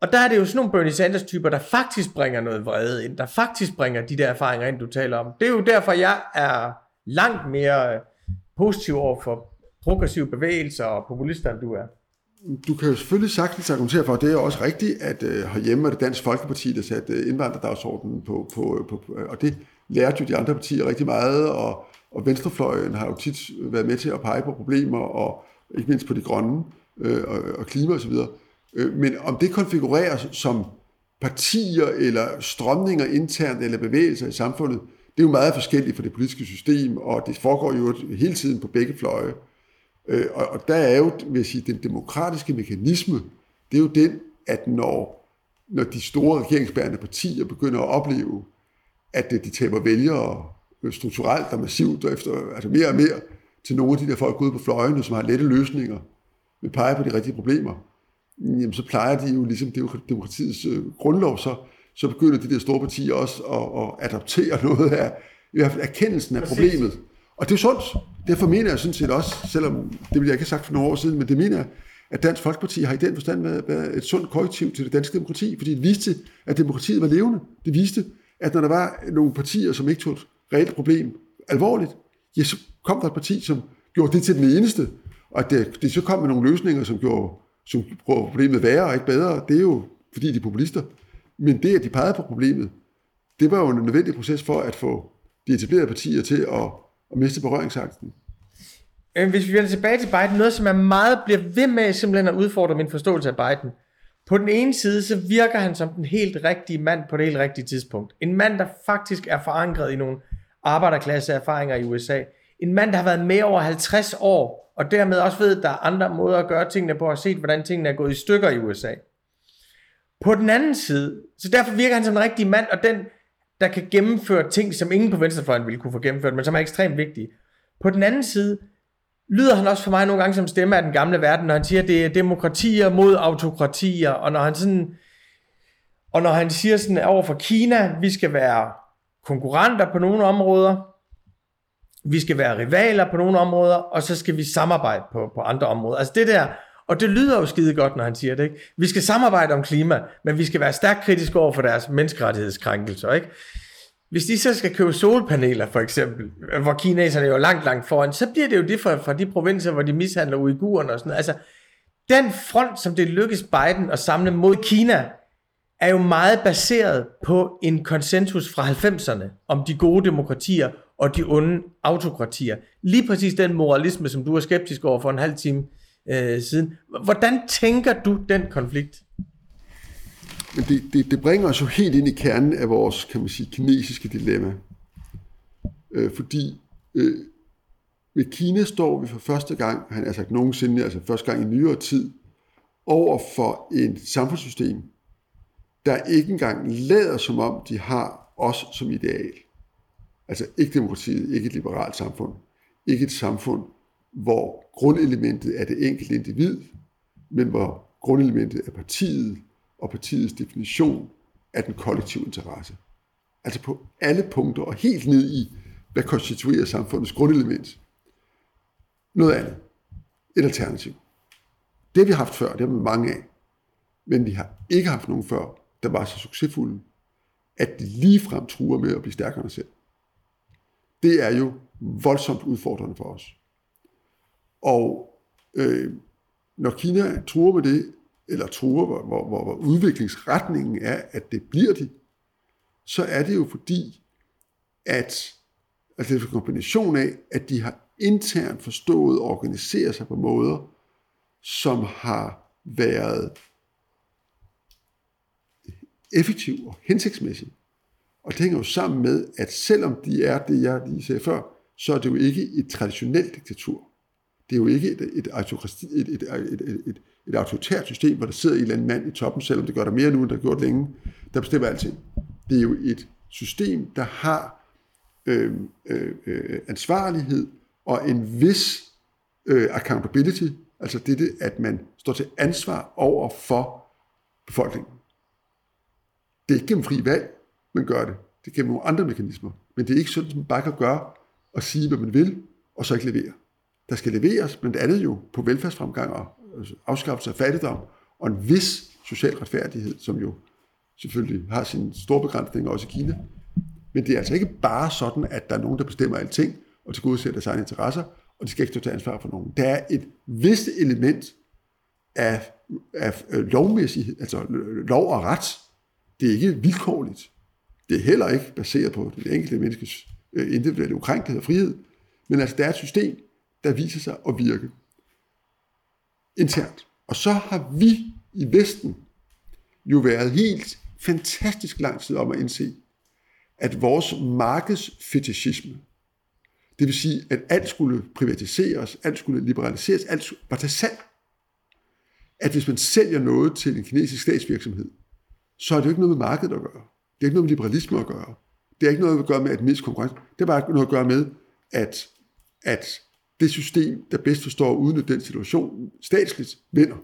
Og der er det jo sådan nogle Bernie Sanders-typer, der faktisk bringer noget vrede ind, der faktisk bringer de der erfaringer ind, du taler om. Det er jo derfor, jeg er langt mere øh, positiv over for progressive bevægelser og populister, end du er. Du kan jo selvfølgelig sagtens argumentere for, at det er også rigtigt, at øh, herhjemme er det Dansk Folkeparti, der satte øh, indvandrerdagsordenen på, på, på, på, øh, og det lærte jo de andre partier rigtig meget, og, og Venstrefløjen har jo tit været med til at pege på problemer, og ikke mindst på de grønne øh, øh, og, og klima osv. Øh, men om det konfigureres som partier eller strømninger internt eller bevægelser i samfundet, det er jo meget forskelligt for det politiske system, og det foregår jo hele tiden på begge fløje. Øh, og, og der er jo, vil jeg sige, den demokratiske mekanisme, det er jo den, at når, når de store regeringsbærende partier begynder at opleve, at de taber vælgere strukturelt og massivt, og efter, altså mere og mere til nogle af de der folk ude på fløjene, som har lette løsninger, vil pege på de rigtige problemer, jamen så plejer de jo ligesom, demokratiets øh, grundlov, så, så begynder de der store partier også at, at adoptere (laughs) noget af, i hvert fald erkendelsen af problemet. Og det er sundt. Derfor mener jeg sådan set også, selvom det ville jeg ikke have sagt for nogle år siden, men det mener jeg, at Dansk Folkeparti har i den forstand været, været et sundt korrektiv til det danske demokrati, fordi det viste, at demokratiet var levende. Det viste, at når der var nogle partier, som ikke tog et reelt problem alvorligt, ja, så kom der et parti, som gjorde det til den eneste, og at det, det så kom med nogle løsninger, som gjorde som problemet værre og ikke bedre, det er jo fordi de er populister. Men det, at de pegede på problemet, det var jo en nødvendig proces for at få de etablerede partier til at, at miste berøringsangsten. Øhm, hvis vi vender tilbage til Biden, noget som er meget bliver ved med simpelthen at udfordre min forståelse af Biden. På den ene side, så virker han som den helt rigtige mand på det helt rigtige tidspunkt. En mand, der faktisk er forankret i nogle arbejderklasse erfaringer i USA. En mand, der har været med over 50 år, og dermed også ved, at der er andre måder at gøre tingene på, og set, hvordan tingene er gået i stykker i USA. På den anden side, så derfor virker han som en rigtig mand, og den, der kan gennemføre ting, som ingen på venstrefløjen ville kunne få gennemført, men som er ekstremt vigtige. På den anden side, lyder han også for mig nogle gange som stemme af den gamle verden, når han siger, at det er demokratier mod autokratier, og når han sådan, og når han siger sådan over for Kina, vi skal være konkurrenter på nogle områder, vi skal være rivaler på nogle områder, og så skal vi samarbejde på, på andre områder. Altså det der, og det lyder jo skide godt, når han siger det, ikke? Vi skal samarbejde om klima, men vi skal være stærkt kritiske over for deres menneskerettighedskrænkelser, ikke? Hvis de så skal købe solpaneler, for eksempel, hvor kineserne er jo langt, langt foran, så bliver det jo det fra, fra de provinser, hvor de mishandler uigurerne og sådan noget. Altså, den front, som det lykkes Biden at samle mod Kina, er jo meget baseret på en konsensus fra 90'erne om de gode demokratier og de onde autokratier. Lige præcis den moralisme, som du er skeptisk over for en halv time øh, siden. Hvordan tænker du den konflikt? Men det, det, det bringer os jo helt ind i kernen af vores, kan man sige, kinesiske dilemma. Øh, fordi øh, Med Kina står vi for første gang, han har sagt nogensinde, altså første gang i nyere tid, over for et samfundssystem, der ikke engang lader som om, de har os som ideal. Altså ikke demokratiet, ikke et liberalt samfund, ikke et samfund, hvor grundelementet er det enkelte individ, men hvor grundelementet er partiet og partiets definition af den kollektive interesse. Altså på alle punkter og helt ned i, hvad konstituerer samfundets grundelement. Noget andet. Et alternativ. Det har vi haft før, det har vi mange af. Men vi har ikke haft nogen før, der var så succesfulde, at de ligefrem truer med at blive stærkere end selv. Det er jo voldsomt udfordrende for os. Og øh, når Kina truer med det, eller truer, hvor, hvor, hvor, hvor udviklingsretningen er, at det bliver de, så er det jo fordi, at altså det er en kombination af, at de har internt forstået og organiseret sig på måder, som har været effektiv og hensigtsmæssig. Og det hænger jo sammen med, at selvom de er det, jeg lige sagde før, så er det jo ikke et traditionelt diktatur. Det er jo ikke et, et, et, et, et, et, et, et autoritært system, hvor der sidder en eller anden mand i toppen, selvom det gør der mere nu, end der har gjort længe, der bestemmer alting. Det er jo et system, der har øh, øh, øh, ansvarlighed og en vis øh, accountability, altså det, at man står til ansvar over for befolkningen. Det er ikke gennem fri valg, man gør det. Det er gennem nogle andre mekanismer. Men det er ikke sådan, at man bare kan gøre og sige, hvad man vil, og så ikke levere. Der skal leveres blandt andet jo på velfærdsfremgang og øh, afskaffelse af fattigdom, og en vis social retfærdighed, som jo selvfølgelig har sine store begrænsninger også i Kina. Men det er altså ikke bare sådan, at der er nogen, der bestemmer alting og tilgodeser deres egne interesser, og de skal ikke stå til ansvar for nogen. Der er et vist element af, af øh, lovmæssighed, altså øh, lov og ret. Det er ikke vilkårligt. Det er heller ikke baseret på den enkelte menneskes øh, individuelle ukrænkelighed og frihed. Men altså, der er et system, der viser sig at virke internt. Og så har vi i Vesten jo været helt fantastisk lang tid om at indse, at vores markedsfetishisme, det vil sige, at alt skulle privatiseres, alt skulle liberaliseres, alt skulle bare tage salg. At hvis man sælger noget til en kinesisk statsvirksomhed, så er det jo ikke noget med markedet at gøre. Det er ikke noget med liberalisme at gøre. Det er ikke noget at gøre med at mindst konkurrence. Det er bare noget at gøre med, at, at det system, der bedst forstår uden den situation, statsligt vinder.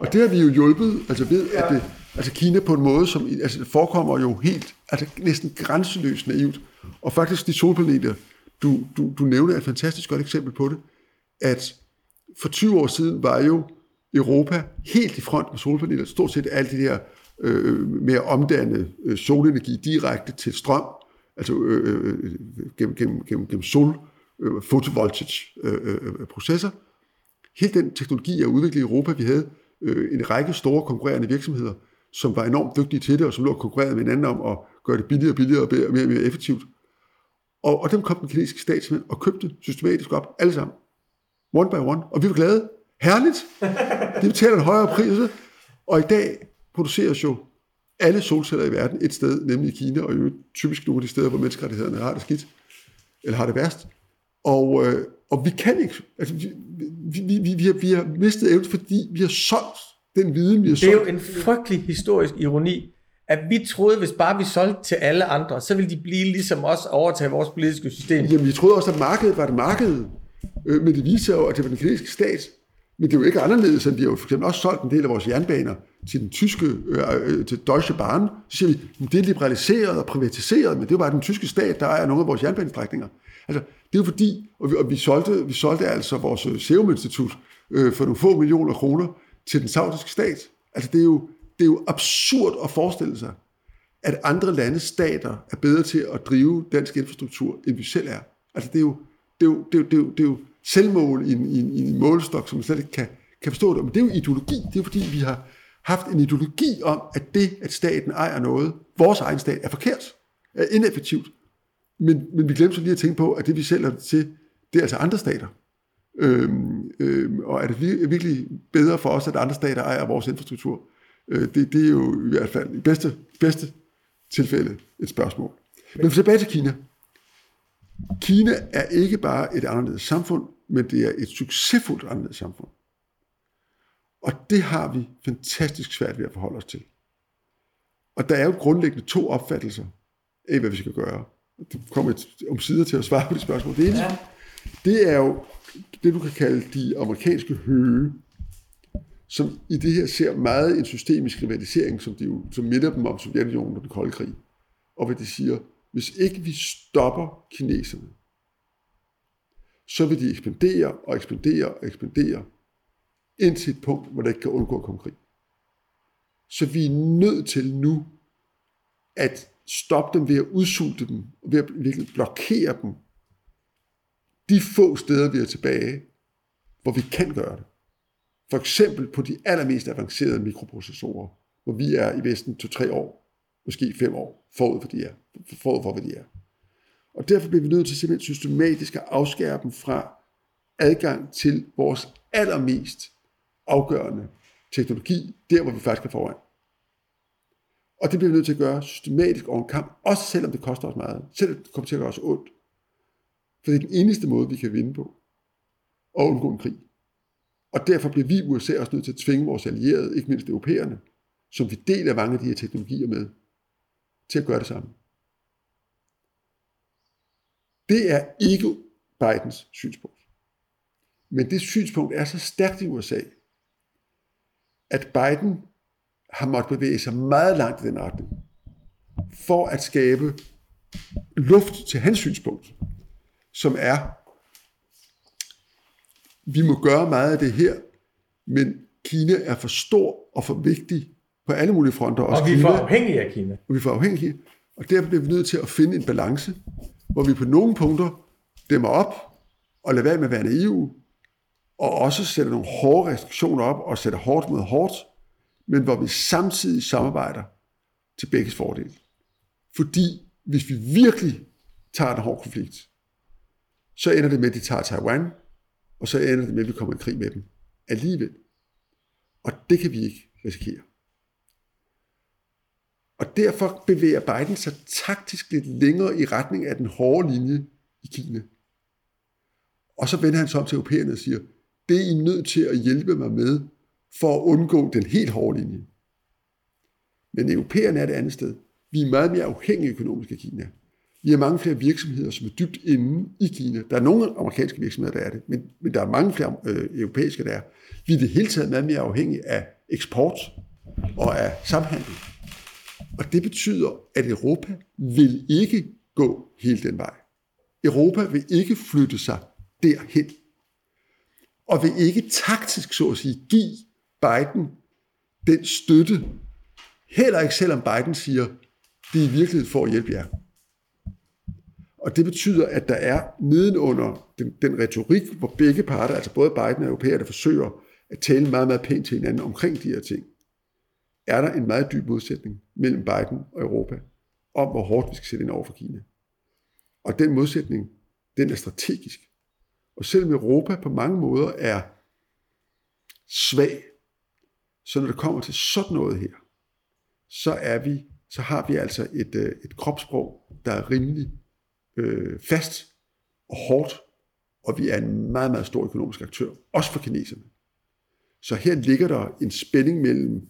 Og det har vi jo hjulpet, altså ved, at det, altså Kina på en måde, som altså det forekommer jo helt, altså næsten grænseløst naivt. Og faktisk de solpaneler, du, du, du nævner et fantastisk godt eksempel på det, at for 20 år siden var jo Europa helt i front med solpaneler, stort set alt det der øh, med at omdanne øh, solenergi direkte til strøm, altså øh, øh, øh gennem, gennem, gennem, gennem sol, øh, photovoltage øh, øh, øh, processer. Hele den teknologi er udviklet i Europa. Vi havde øh, en række store konkurrerende virksomheder, som var enormt dygtige til det, og som lå konkurreret med hinanden om at gøre det billigere og billigere og mere og mere, mere effektivt. Og, og dem kom den kinesiske statsmand og købte systematisk op, alle sammen. One by one. Og vi var glade. Herligt. De betaler en højere pris. Og i dag produceres jo alle solceller i verden et sted, nemlig i Kina, og jo typisk nogle af de steder, hvor menneskerettighederne har det skidt, eller har det værst. Og, øh, og vi kan ikke, altså vi, vi, vi, vi, har, vi har mistet evne, fordi vi har solgt den viden, vi har solgt. Det er jo en frygtelig historisk ironi, at vi troede, hvis bare vi solgte til alle andre, så ville de blive ligesom os og overtage vores politiske system. Jamen, vi troede også, at markedet var det markedet. Øh, men det viser jo, at det var den kinesiske stat. Men det er jo ikke anderledes, end vi har jo for eksempel også solgt en del af vores jernbaner til den tyske, øh, til Deutsche Bahn. Så siger vi, det er liberaliseret og privatiseret, men det var bare den tyske stat, der ejer nogle af vores jernbanestrækninger. Altså, det er jo fordi, og vi, og vi, solgte, vi solgte altså vores Serum Institut øh, for nogle få millioner kroner til den saudiske stat. Altså, det er, jo, det er jo absurd at forestille sig, at andre landes stater er bedre til at drive dansk infrastruktur, end vi selv er. Altså, det er jo, det er jo, det er jo, det er jo, det er jo selvmål i en, i, en, i en målestok, som man slet ikke kan, kan forstå det. Men det er jo ideologi. Det er fordi, vi har haft en ideologi om, at det, at staten ejer noget, vores egen stat, er forkert, er ineffektivt. Men, men vi glemte så lige at tænke på, at det vi sælger til, det er altså andre stater. Øhm, øhm, og er det virkelig bedre for os, at andre stater ejer vores infrastruktur? Øh, det, det er jo i hvert fald i bedste, bedste tilfælde et spørgsmål. Men tilbage til Kina. Kina er ikke bare et anderledes samfund, men det er et succesfuldt anderledes samfund. Og det har vi fantastisk svært ved at forholde os til. Og der er jo grundlæggende to opfattelser af, hvad vi skal gøre. Det kommer om sider til at svare på det spørgsmål. Det ene, ja. det er jo det, du kan kalde de amerikanske høge, som i det her ser meget en systemisk rivalisering, som, de jo, som minder dem om Sovjetunionen og den kolde krig. Og hvad de siger, hvis ikke vi stopper kineserne, så vil de ekspandere og ekspandere og ekspandere indtil et punkt, hvor der ikke kan undgå at komme krig. Så vi er nødt til nu at stoppe dem ved at udsulte dem, ved at virkelig blokere dem. De få steder, vi er tilbage, hvor vi kan gøre det. For eksempel på de allermest avancerede mikroprocessorer, hvor vi er i Vesten to tre år, måske fem år, forud for, de er, forud for hvad de er. Og derfor bliver vi nødt til simpelthen systematisk at afskære dem fra adgang til vores allermest afgørende teknologi, der hvor vi faktisk er foran. Og det bliver vi nødt til at gøre systematisk over en kamp, også selvom det koster os meget, selvom det kommer til at gøre os ondt. For det er den eneste måde, vi kan vinde på, og undgå en krig. Og derfor bliver vi USA også nødt til at tvinge vores allierede, ikke mindst europæerne, som vi deler mange af de her teknologier med, til at gøre det samme. Det er ikke Bidens synspunkt. Men det synspunkt er så stærkt i USA, at Biden har måttet bevæge sig meget langt i den retning, for at skabe luft til hans synspunkt, som er, vi må gøre meget af det her, men Kina er for stor og for vigtig på alle mulige fronter. Også og vi er for afhængige af Kina. Og vi er for afhængige. Og derfor bliver vi nødt til at finde en balance, hvor vi på nogle punkter dæmmer op og lader være med at være naive, og også sætter nogle hårde restriktioner op og sætter hårdt mod hårdt, men hvor vi samtidig samarbejder til begges fordel. Fordi hvis vi virkelig tager en hård konflikt, så ender det med, at de tager Taiwan, og så ender det med, at vi kommer i krig med dem alligevel. Og det kan vi ikke risikere. Og derfor bevæger Biden sig taktisk lidt længere i retning af den hårde linje i Kina. Og så vender han sig om til europæerne og siger, det er I nødt til at hjælpe mig med, for at undgå den helt hårde linje. Men europæerne er det andet sted. Vi er meget mere afhængige økonomisk af Kina. Vi har mange flere virksomheder, som er dybt inde i Kina. Der er nogle amerikanske virksomheder, der er det, men, men der er mange flere øh, europæiske, der er. Vi er det hele taget meget mere afhængige af eksport og af samhandel. Og det betyder, at Europa vil ikke gå hele den vej. Europa vil ikke flytte sig derhen. Og vil ikke taktisk, så at sige, give Biden den støtte, heller ikke selvom Biden siger, det er i virkeligheden for at hjælpe jer. Og det betyder, at der er nedenunder den, den retorik, hvor begge parter, altså både Biden og europæer, der forsøger at tale meget, meget pænt til hinanden omkring de her ting, er der en meget dyb modsætning mellem Biden og Europa om, hvor hårdt vi skal sætte ind over for Kina. Og den modsætning, den er strategisk. Og selvom Europa på mange måder er svag så når det kommer til sådan noget her, så er vi, så har vi altså et, øh, et kropssprog, der er rimelig øh, fast og hårdt, og vi er en meget, meget stor økonomisk aktør, også for kineserne. Så her ligger der en spænding mellem,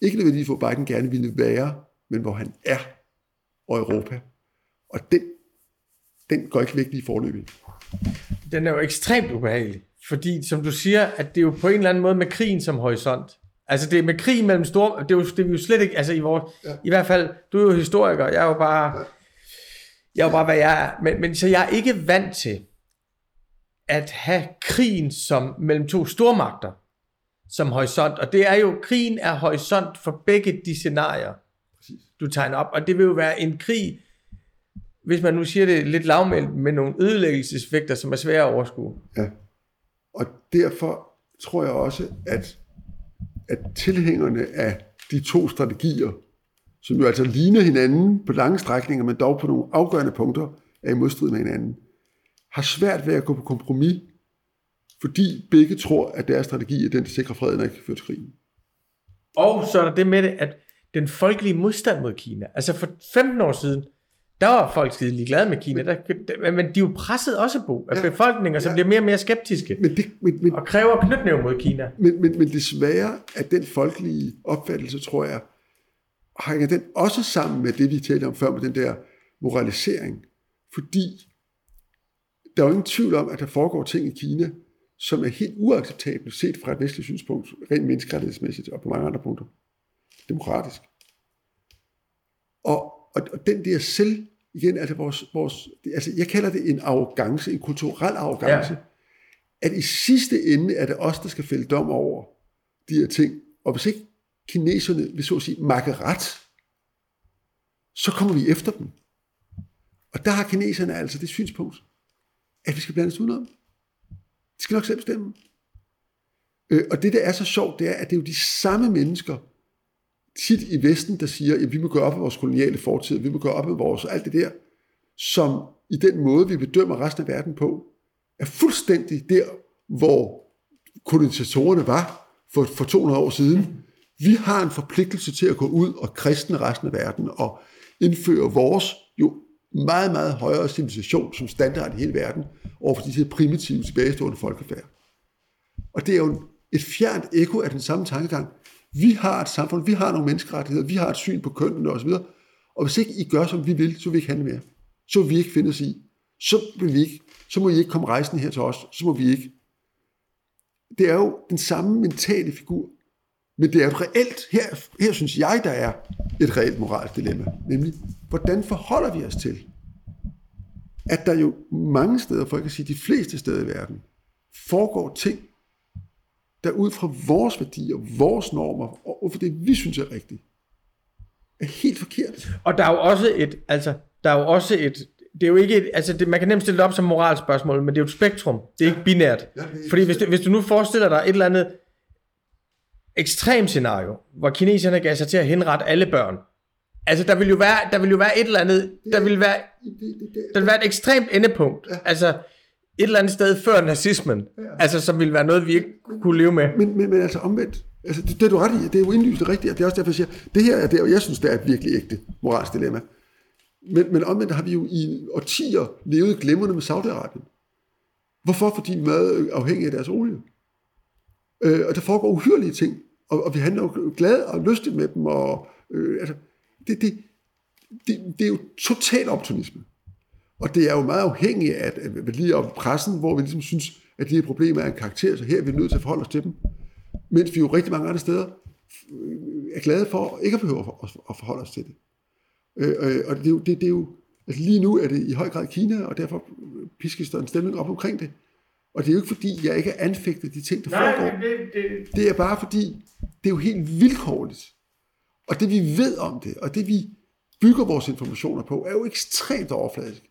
ikke nødvendigvis hvor Biden gerne ville være, men hvor han er, og Europa. Og den, den går ikke væk lige forløbig. Den er jo ekstremt ubehagelig, fordi som du siger, at det er jo på en eller anden måde med krigen som horisont. Altså det med krig mellem store, det er jo, det er jo slet ikke, altså i, vores, ja. i hvert fald, du er jo historiker, jeg er jo bare, ja. jeg er jo bare, hvad jeg er, men, men så jeg er ikke vant til at have krigen som mellem to stormagter som horisont, og det er jo, krigen er horisont for begge de scenarier, Præcis. du tegner op, og det vil jo være en krig, hvis man nu siger det lidt lavmældt, med nogle ødelæggelseseffekter, som er svære at overskue. Ja, og derfor tror jeg også, at at tilhængerne af de to strategier, som jo altså ligner hinanden på lange strækninger, men dog på nogle afgørende punkter er i modstrid med hinanden, har svært ved at gå på kompromis, fordi begge tror, at deres strategi er den, der sikrer freden og ikke fører til krigen. Og så er der det med det, at den folkelige modstand mod Kina, altså for 15 år siden, Der var folk skide glade med Kina, der, der, men de er jo presset også på af ja, befolkninger, som ja. bliver mere og mere skeptiske men det, men, men, og kræver knytnæv mod Kina. Men, men, men desværre, at den folkelige opfattelse, tror jeg, hænger den også sammen med det, vi talte om før, med den der moralisering. Fordi der er jo ingen tvivl om, at der foregår ting i Kina, som er helt uacceptable set fra et vestligt synspunkt, rent menneskerettighedsmæssigt og på mange andre punkter. Demokratisk. Og, og, og den der selv, igen, altså vores, vores, altså jeg kalder det en arrogance, en kulturel arrogance, ja. at i sidste ende er det os, der skal fælde dom over de her ting. Og hvis ikke kineserne vil så at sige makke ret, så kommer vi efter dem. Og der har kineserne altså det synspunkt, at vi skal blande os udenom. De skal nok selv bestemme. Øh, og det, der er så sjovt, det er, at det er jo de samme mennesker, tit i Vesten, der siger, at vi må gøre op med vores koloniale fortid, vi må gøre op med vores, alt det der, som i den måde, vi bedømmer resten af verden på, er fuldstændig der, hvor kolonisatorerne var for, for 200 år siden. Vi har en forpligtelse til at gå ud og kristne resten af verden og indføre vores jo meget, meget højere civilisation som standard i hele verden over for de her primitive, tilbagestående folkefærd. Og det er jo et fjernt ekko af den samme tankegang. Vi har et samfund, vi har nogle menneskerettigheder, vi har et syn på kønnene osv., og hvis ikke I gør, som vi vil, så vil vi ikke handle mere. Så vil vi ikke finde os i. Så, vil vi ikke, så må I ikke komme rejsen her til os. Så må vi ikke. Det er jo den samme mentale figur. Men det er et reelt, her, her synes jeg, der er et reelt moralsk dilemma. Nemlig, hvordan forholder vi os til, at der jo mange steder, for jeg kan sige de fleste steder i verden, foregår ting, der ud fra vores værdier, vores normer, og for det, vi synes er rigtigt, er helt forkert. Og der er jo også et, altså, der er jo også et, det er jo ikke et, altså det, man kan nemt stille det op som moralspørgsmål, men det er jo et spektrum. Det er ja. ikke binært. Ja, er Fordi hvis du, hvis du nu forestiller dig et eller andet ekstrem scenario, hvor kineserne gav sig til at henrette alle børn, Altså, der vil jo være, der vil jo være et eller andet, der vil være, der vil være et ekstremt endepunkt. Altså, et eller andet sted før nazismen. Ja. Altså, som ville være noget, vi ikke kunne leve med. Men, men, men altså omvendt, altså, det, det er du ret i, det er jo indlysende rigtigt, og det er også derfor, jeg siger, det her er det, jeg synes, det er et virkelig ægte moralsk dilemma. Men, men omvendt har vi jo i årtier levet glemrende med Saudi-Arabien. Hvorfor? Fordi vi er meget afhængige af deres olie. Øh, og der foregår uhyrlige ting, og, og vi handler jo glade og lystigt med dem, og øh, altså, det, det, det, det er jo total optimisme. Og det er jo meget afhængigt af, at, lige om pressen, hvor vi ligesom synes, at de her problemer er en karakter, så her er vi nødt til at forholde os til dem. Mens vi jo rigtig mange andre steder øh, er glade for ikke at behøve at forholde os til det. Øh, øh, og det er jo, det, det er jo altså lige nu er det i høj grad Kina, og derfor piskes der en stemning op omkring det. Og det er jo ikke fordi, jeg ikke er anfægtet de ting, der Nej, foregår. Det, det... det er bare fordi, det er jo helt vilkårligt, og det vi ved om det, og det vi bygger vores informationer på, er jo ekstremt overfladisk.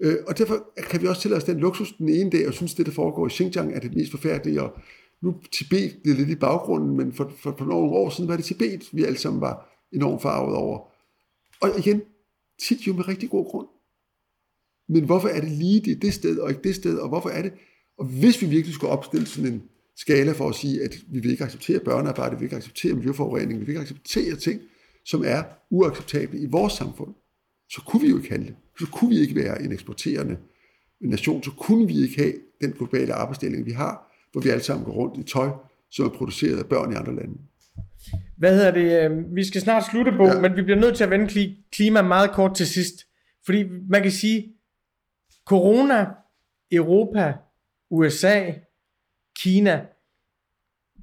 Øh, og derfor kan vi også tillade os den luksus den ene dag, og synes, det der foregår i Xinjiang er det mest forfærdelige, og nu Tibet det er lidt i baggrunden, men for, for, for nogle år siden var det Tibet, vi alle sammen var enormt farvet over. Og igen, tit jo med rigtig god grund. Men hvorfor er det lige det, det sted, og ikke det sted, og hvorfor er det? Og hvis vi virkelig skulle opstille sådan en skala for at sige, at vi vil ikke acceptere børnearbejde, vi vil ikke acceptere miljøforurening, vi vil ikke acceptere ting, som er uacceptable i vores samfund, så kunne vi jo ikke handle. Så kunne vi ikke være en eksporterende nation, så kunne vi ikke have den globale arbejdsdeling, vi har, hvor vi alle sammen går rundt i tøj, som er produceret af børn i andre lande. Hvad hedder det? Øh, vi skal snart slutte på, ja. men vi bliver nødt til at vende klima meget kort til sidst. Fordi man kan sige, corona, Europa, USA, Kina.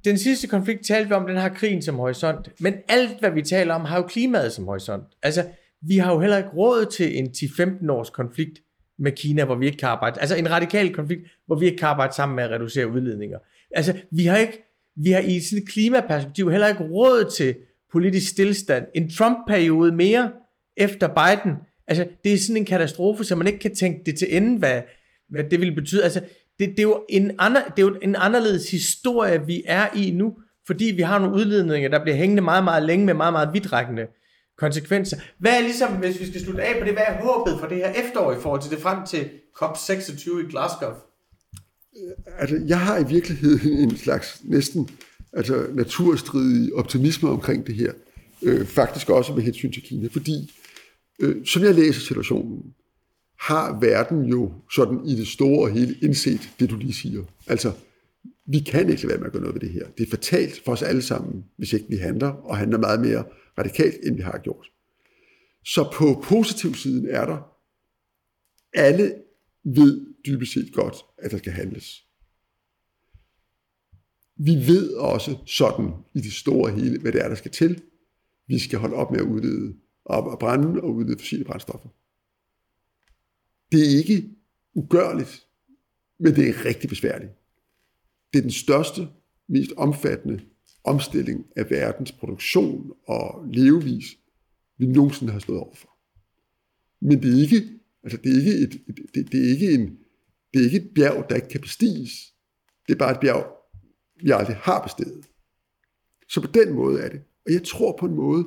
Den sidste konflikt talte vi om, den har krigen som horisont. Men alt, hvad vi taler om, har jo klimaet som horisont. Altså, vi har jo heller ikke råd til en 10-15 års konflikt med Kina, hvor vi ikke kan arbejde. Altså en radikal konflikt, hvor vi ikke kan arbejde sammen med at reducere udledninger. Altså, vi har ikke, vi har i sådan et klimaperspektiv heller ikke råd til politisk stillstand. En Trump-periode mere efter Biden. Altså, det er sådan en katastrofe, så man ikke kan tænke det til ende, hvad, hvad det vil betyde. Altså, det, det, er jo en ander, det er jo en anderledes historie, vi er i nu, fordi vi har nogle udledninger, der bliver hængende meget, meget længe med meget, meget vidtrækkende konsekvenser. Hvad er ligesom, hvis vi skal slutte af på det, hvad er håbet for det her efterår i forhold til det frem til COP26 i Glasgow? Øh, altså, jeg har i virkeligheden (laughs) en slags næsten altså, naturstridig optimisme omkring det her. Øh, faktisk også med hensyn til Kina, fordi øh, som jeg læser situationen, har verden jo sådan i det store og hele indset det, du lige siger. Altså, vi kan ikke lade være med at gøre noget ved det her. Det er fatalt for os alle sammen, hvis ikke vi handler, og handler meget mere radikalt, end vi har gjort. Så på positiv siden er der, alle ved dybest set godt, at der skal handles. Vi ved også sådan i det store hele, hvad det er, der skal til. Vi skal holde op med at udlede og brænde og udlede fossile brændstoffer. Det er ikke ugørligt, men det er rigtig besværligt. Det er den største, mest omfattende omstilling af verdens produktion og levevis, vi nogensinde har stået overfor. Men det er ikke, altså det er ikke, et, det, det er ikke, en, det er ikke et bjerg, der ikke kan bestiges. Det er bare et bjerg, vi aldrig har bestedet. Så på den måde er det. Og jeg tror på en måde,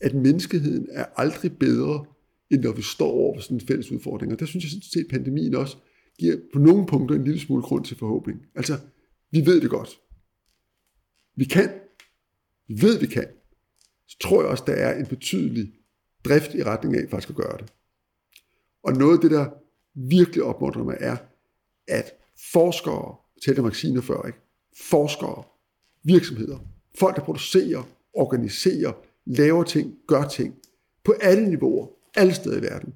at menneskeheden er aldrig bedre, end når vi står over for sådan en fælles udfordring. Og der synes jeg, at pandemien også giver på nogle punkter en lille smule grund til forhåbning. Altså, vi ved det godt. Vi kan. Vi ved, vi kan. Så tror jeg også, der er en betydelig drift i retning af faktisk at gøre det. Og noget af det, der virkelig opmuntrer mig, er, at forskere, talte om vacciner før, ikke? forskere, virksomheder, folk, der producerer, organiserer, laver ting, gør ting, på alle niveauer, alle steder i verden,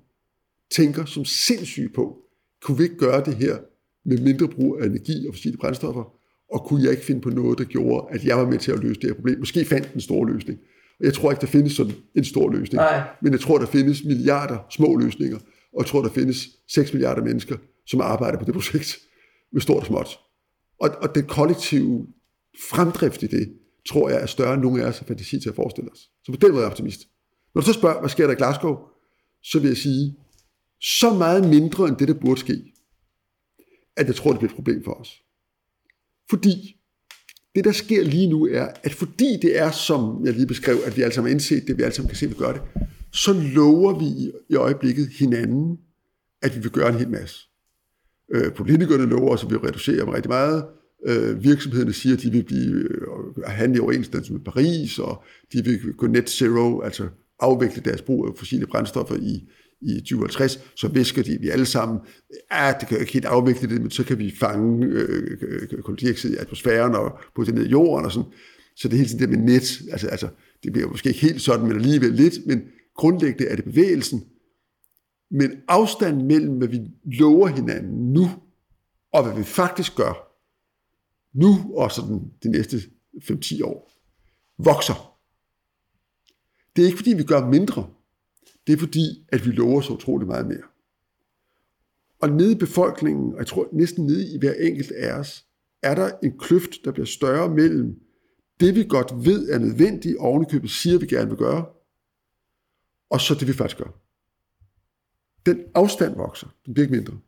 tænker som sindssyge på, kunne vi ikke gøre det her med mindre brug af energi og fossile brændstoffer, og kunne jeg ikke finde på noget, der gjorde, at jeg var med til at løse det her problem. Måske fandt en stor løsning. Og jeg tror ikke, der findes sådan en stor løsning. Nej. Men jeg tror, der findes milliarder små løsninger, og jeg tror, der findes 6 milliarder mennesker, som arbejder på det projekt med stort og småt. Og, og den kollektive fremdrift i det, tror jeg er større end nogen af os har fantasi til at forestille os. Så på den måde er jeg optimist. Når du så spørger, hvad sker der i Glasgow, så vil jeg sige, så meget mindre end det, der burde ske, at jeg tror, det bliver et problem for os. Fordi det, der sker lige nu, er, at fordi det er, som jeg lige beskrev, at vi alle sammen har indset det, vi alle sammen kan se, at vi gør det, så lover vi i øjeblikket hinanden, at vi vil gøre en hel masse. Øh, politikerne lover os, at vi vil reducere rigtig meget. Øh, virksomhederne siger, at de vil blive, øh, handle i overensstemmelse med Paris, og de vil gå net zero, altså afvikle deres brug af fossile brændstoffer i, i 2050, så visker de, vi alle sammen, at det kan jo ikke helt afvikle det, men så kan vi fange øh, øh koldioxid i atmosfæren og putte det ned i jorden og sådan. Så det er hele tiden det med net, altså, altså det bliver måske ikke helt sådan, men alligevel lidt, men grundlæggende er det bevægelsen. Men afstanden mellem, hvad vi lover hinanden nu, og hvad vi faktisk gør nu og sådan de næste 5-10 år, vokser. Det er ikke fordi, vi gør mindre. Det er fordi, at vi lover så utrolig meget mere. Og nede i befolkningen, og jeg tror næsten nede i hver enkelt af os, er der en kløft, der bliver større mellem det, vi godt ved er nødvendigt, og ovenikøbet siger, vi gerne vil gøre, og så det, vi faktisk gør. Den afstand vokser, den bliver ikke mindre.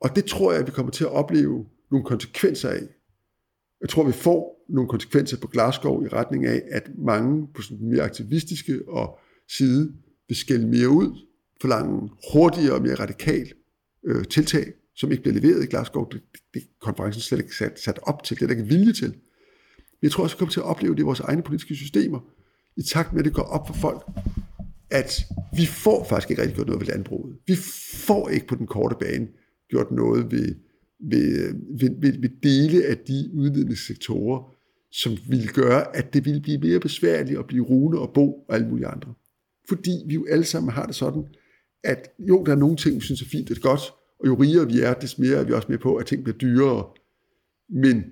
Og det tror jeg, at vi kommer til at opleve nogle konsekvenser af. Jeg tror, vi får nogle konsekvenser på Glasgow i retning af, at mange på sådan den mere aktivistiske og side vil skælde mere ud, forlange hurtigere og mere radikal øh, tiltag, som ikke bliver leveret i Glasgow. Det, det, det konferencen slet ikke sat, sat op til, det er der ikke vilje til. Men jeg tror også, vi kommer til at opleve det i vores egne politiske systemer, i takt med, at det går op for folk, at vi får faktisk ikke rigtig gjort noget ved landbruget. Vi får ikke på den korte bane gjort noget ved, ved, ved, ved, ved dele af de udledende sektorer, som ville gøre, at det ville blive mere besværligt at blive rune og bo og alle mulige andre. Fordi vi jo alle sammen har det sådan, at jo, der er nogle ting, vi synes er fint, og godt, og jo rigere vi er, des mere er vi også med på, at ting bliver dyrere. Men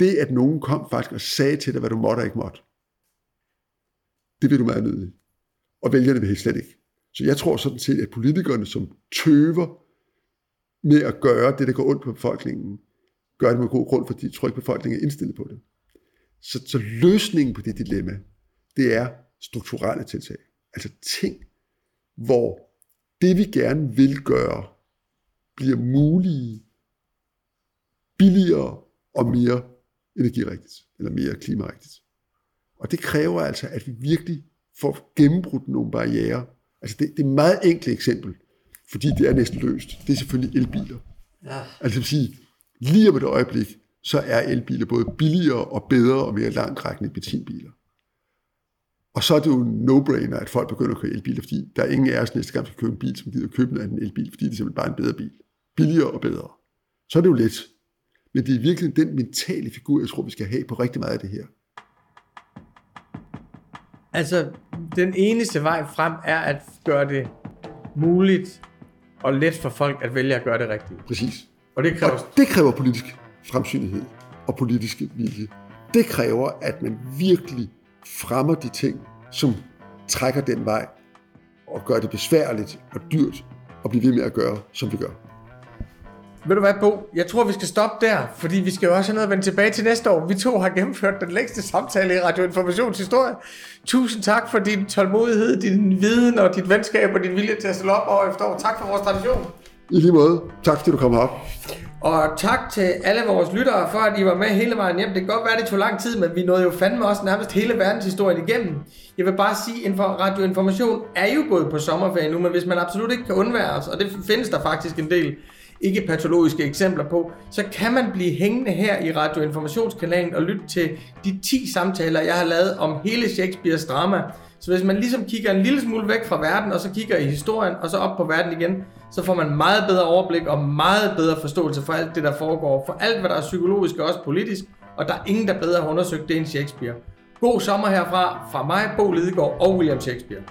det, at nogen kom faktisk og sagde til dig, hvad du måtte og ikke måtte, det vil du meget nødig. Og vælgerne vil helt slet ikke. Så jeg tror sådan set, at politikerne, som tøver med at gøre det, der går ondt på befolkningen, gør det med god grund, fordi de tror ikke, befolkningen er indstillet på det. Så, så løsningen på det dilemma, det er strukturelle tiltag. Altså ting, hvor det vi gerne vil gøre, bliver mulige, billigere og mere energirigtigt, eller mere klimarigtigt. Og det kræver altså, at vi virkelig får gennembrudt nogle barriere. Altså det, det er et meget enkelt eksempel, fordi det er næsten løst. Det er selvfølgelig elbiler. Ja. Altså at sige, lige om et øjeblik, så er elbiler både billigere og bedre og mere langtrækkende benzinbiler. Og så er det jo en no-brainer, at folk begynder at køre elbiler, fordi der er ingen af os næste gang, skal købe en bil, som gider købe en elbil, fordi det er simpelthen bare en bedre bil. Billigere og bedre. Så er det jo let. Men det er virkelig den mentale figur, jeg tror, vi skal have på rigtig meget af det her. Altså, den eneste vej frem er at gøre det muligt og let for folk at vælge at gøre det rigtigt. Præcis. Og det kræver... Og det kræver politisk fremsynlighed og politiske vilje. Det kræver, at man virkelig fremmer de ting, som trækker den vej, og gør det besværligt og dyrt at blive ved med at gøre, som vi gør. Ved du hvad, Bo? Jeg tror, vi skal stoppe der, fordi vi skal jo også have noget at vende tilbage til næste år. Vi to har gennemført den længste samtale i Radio Informations historie. Tusind tak for din tålmodighed, din viden og dit venskab og din vilje til at stille op år efter år. Tak for vores tradition. I lige måde. Tak fordi du kom op. Og tak til alle vores lyttere for, at I var med hele vejen hjem. Det kan godt være, at det tog lang tid, men vi nåede jo fandme også nærmest hele verdenshistorien igennem. Jeg vil bare sige, at radioinformation er jo gået på sommerferie nu, men hvis man absolut ikke kan undvære os, og det findes der faktisk en del ikke patologiske eksempler på, så kan man blive hængende her i radioinformationskanalen og lytte til de 10 samtaler, jeg har lavet om hele Shakespeares drama. Så hvis man ligesom kigger en lille smule væk fra verden, og så kigger i historien, og så op på verden igen, så får man meget bedre overblik og meget bedre forståelse for alt det, der foregår. For alt, hvad der er psykologisk og også politisk. Og der er ingen, der bedre har undersøgt det end Shakespeare. God sommer herfra fra mig, Bo Lidegaard og William Shakespeare.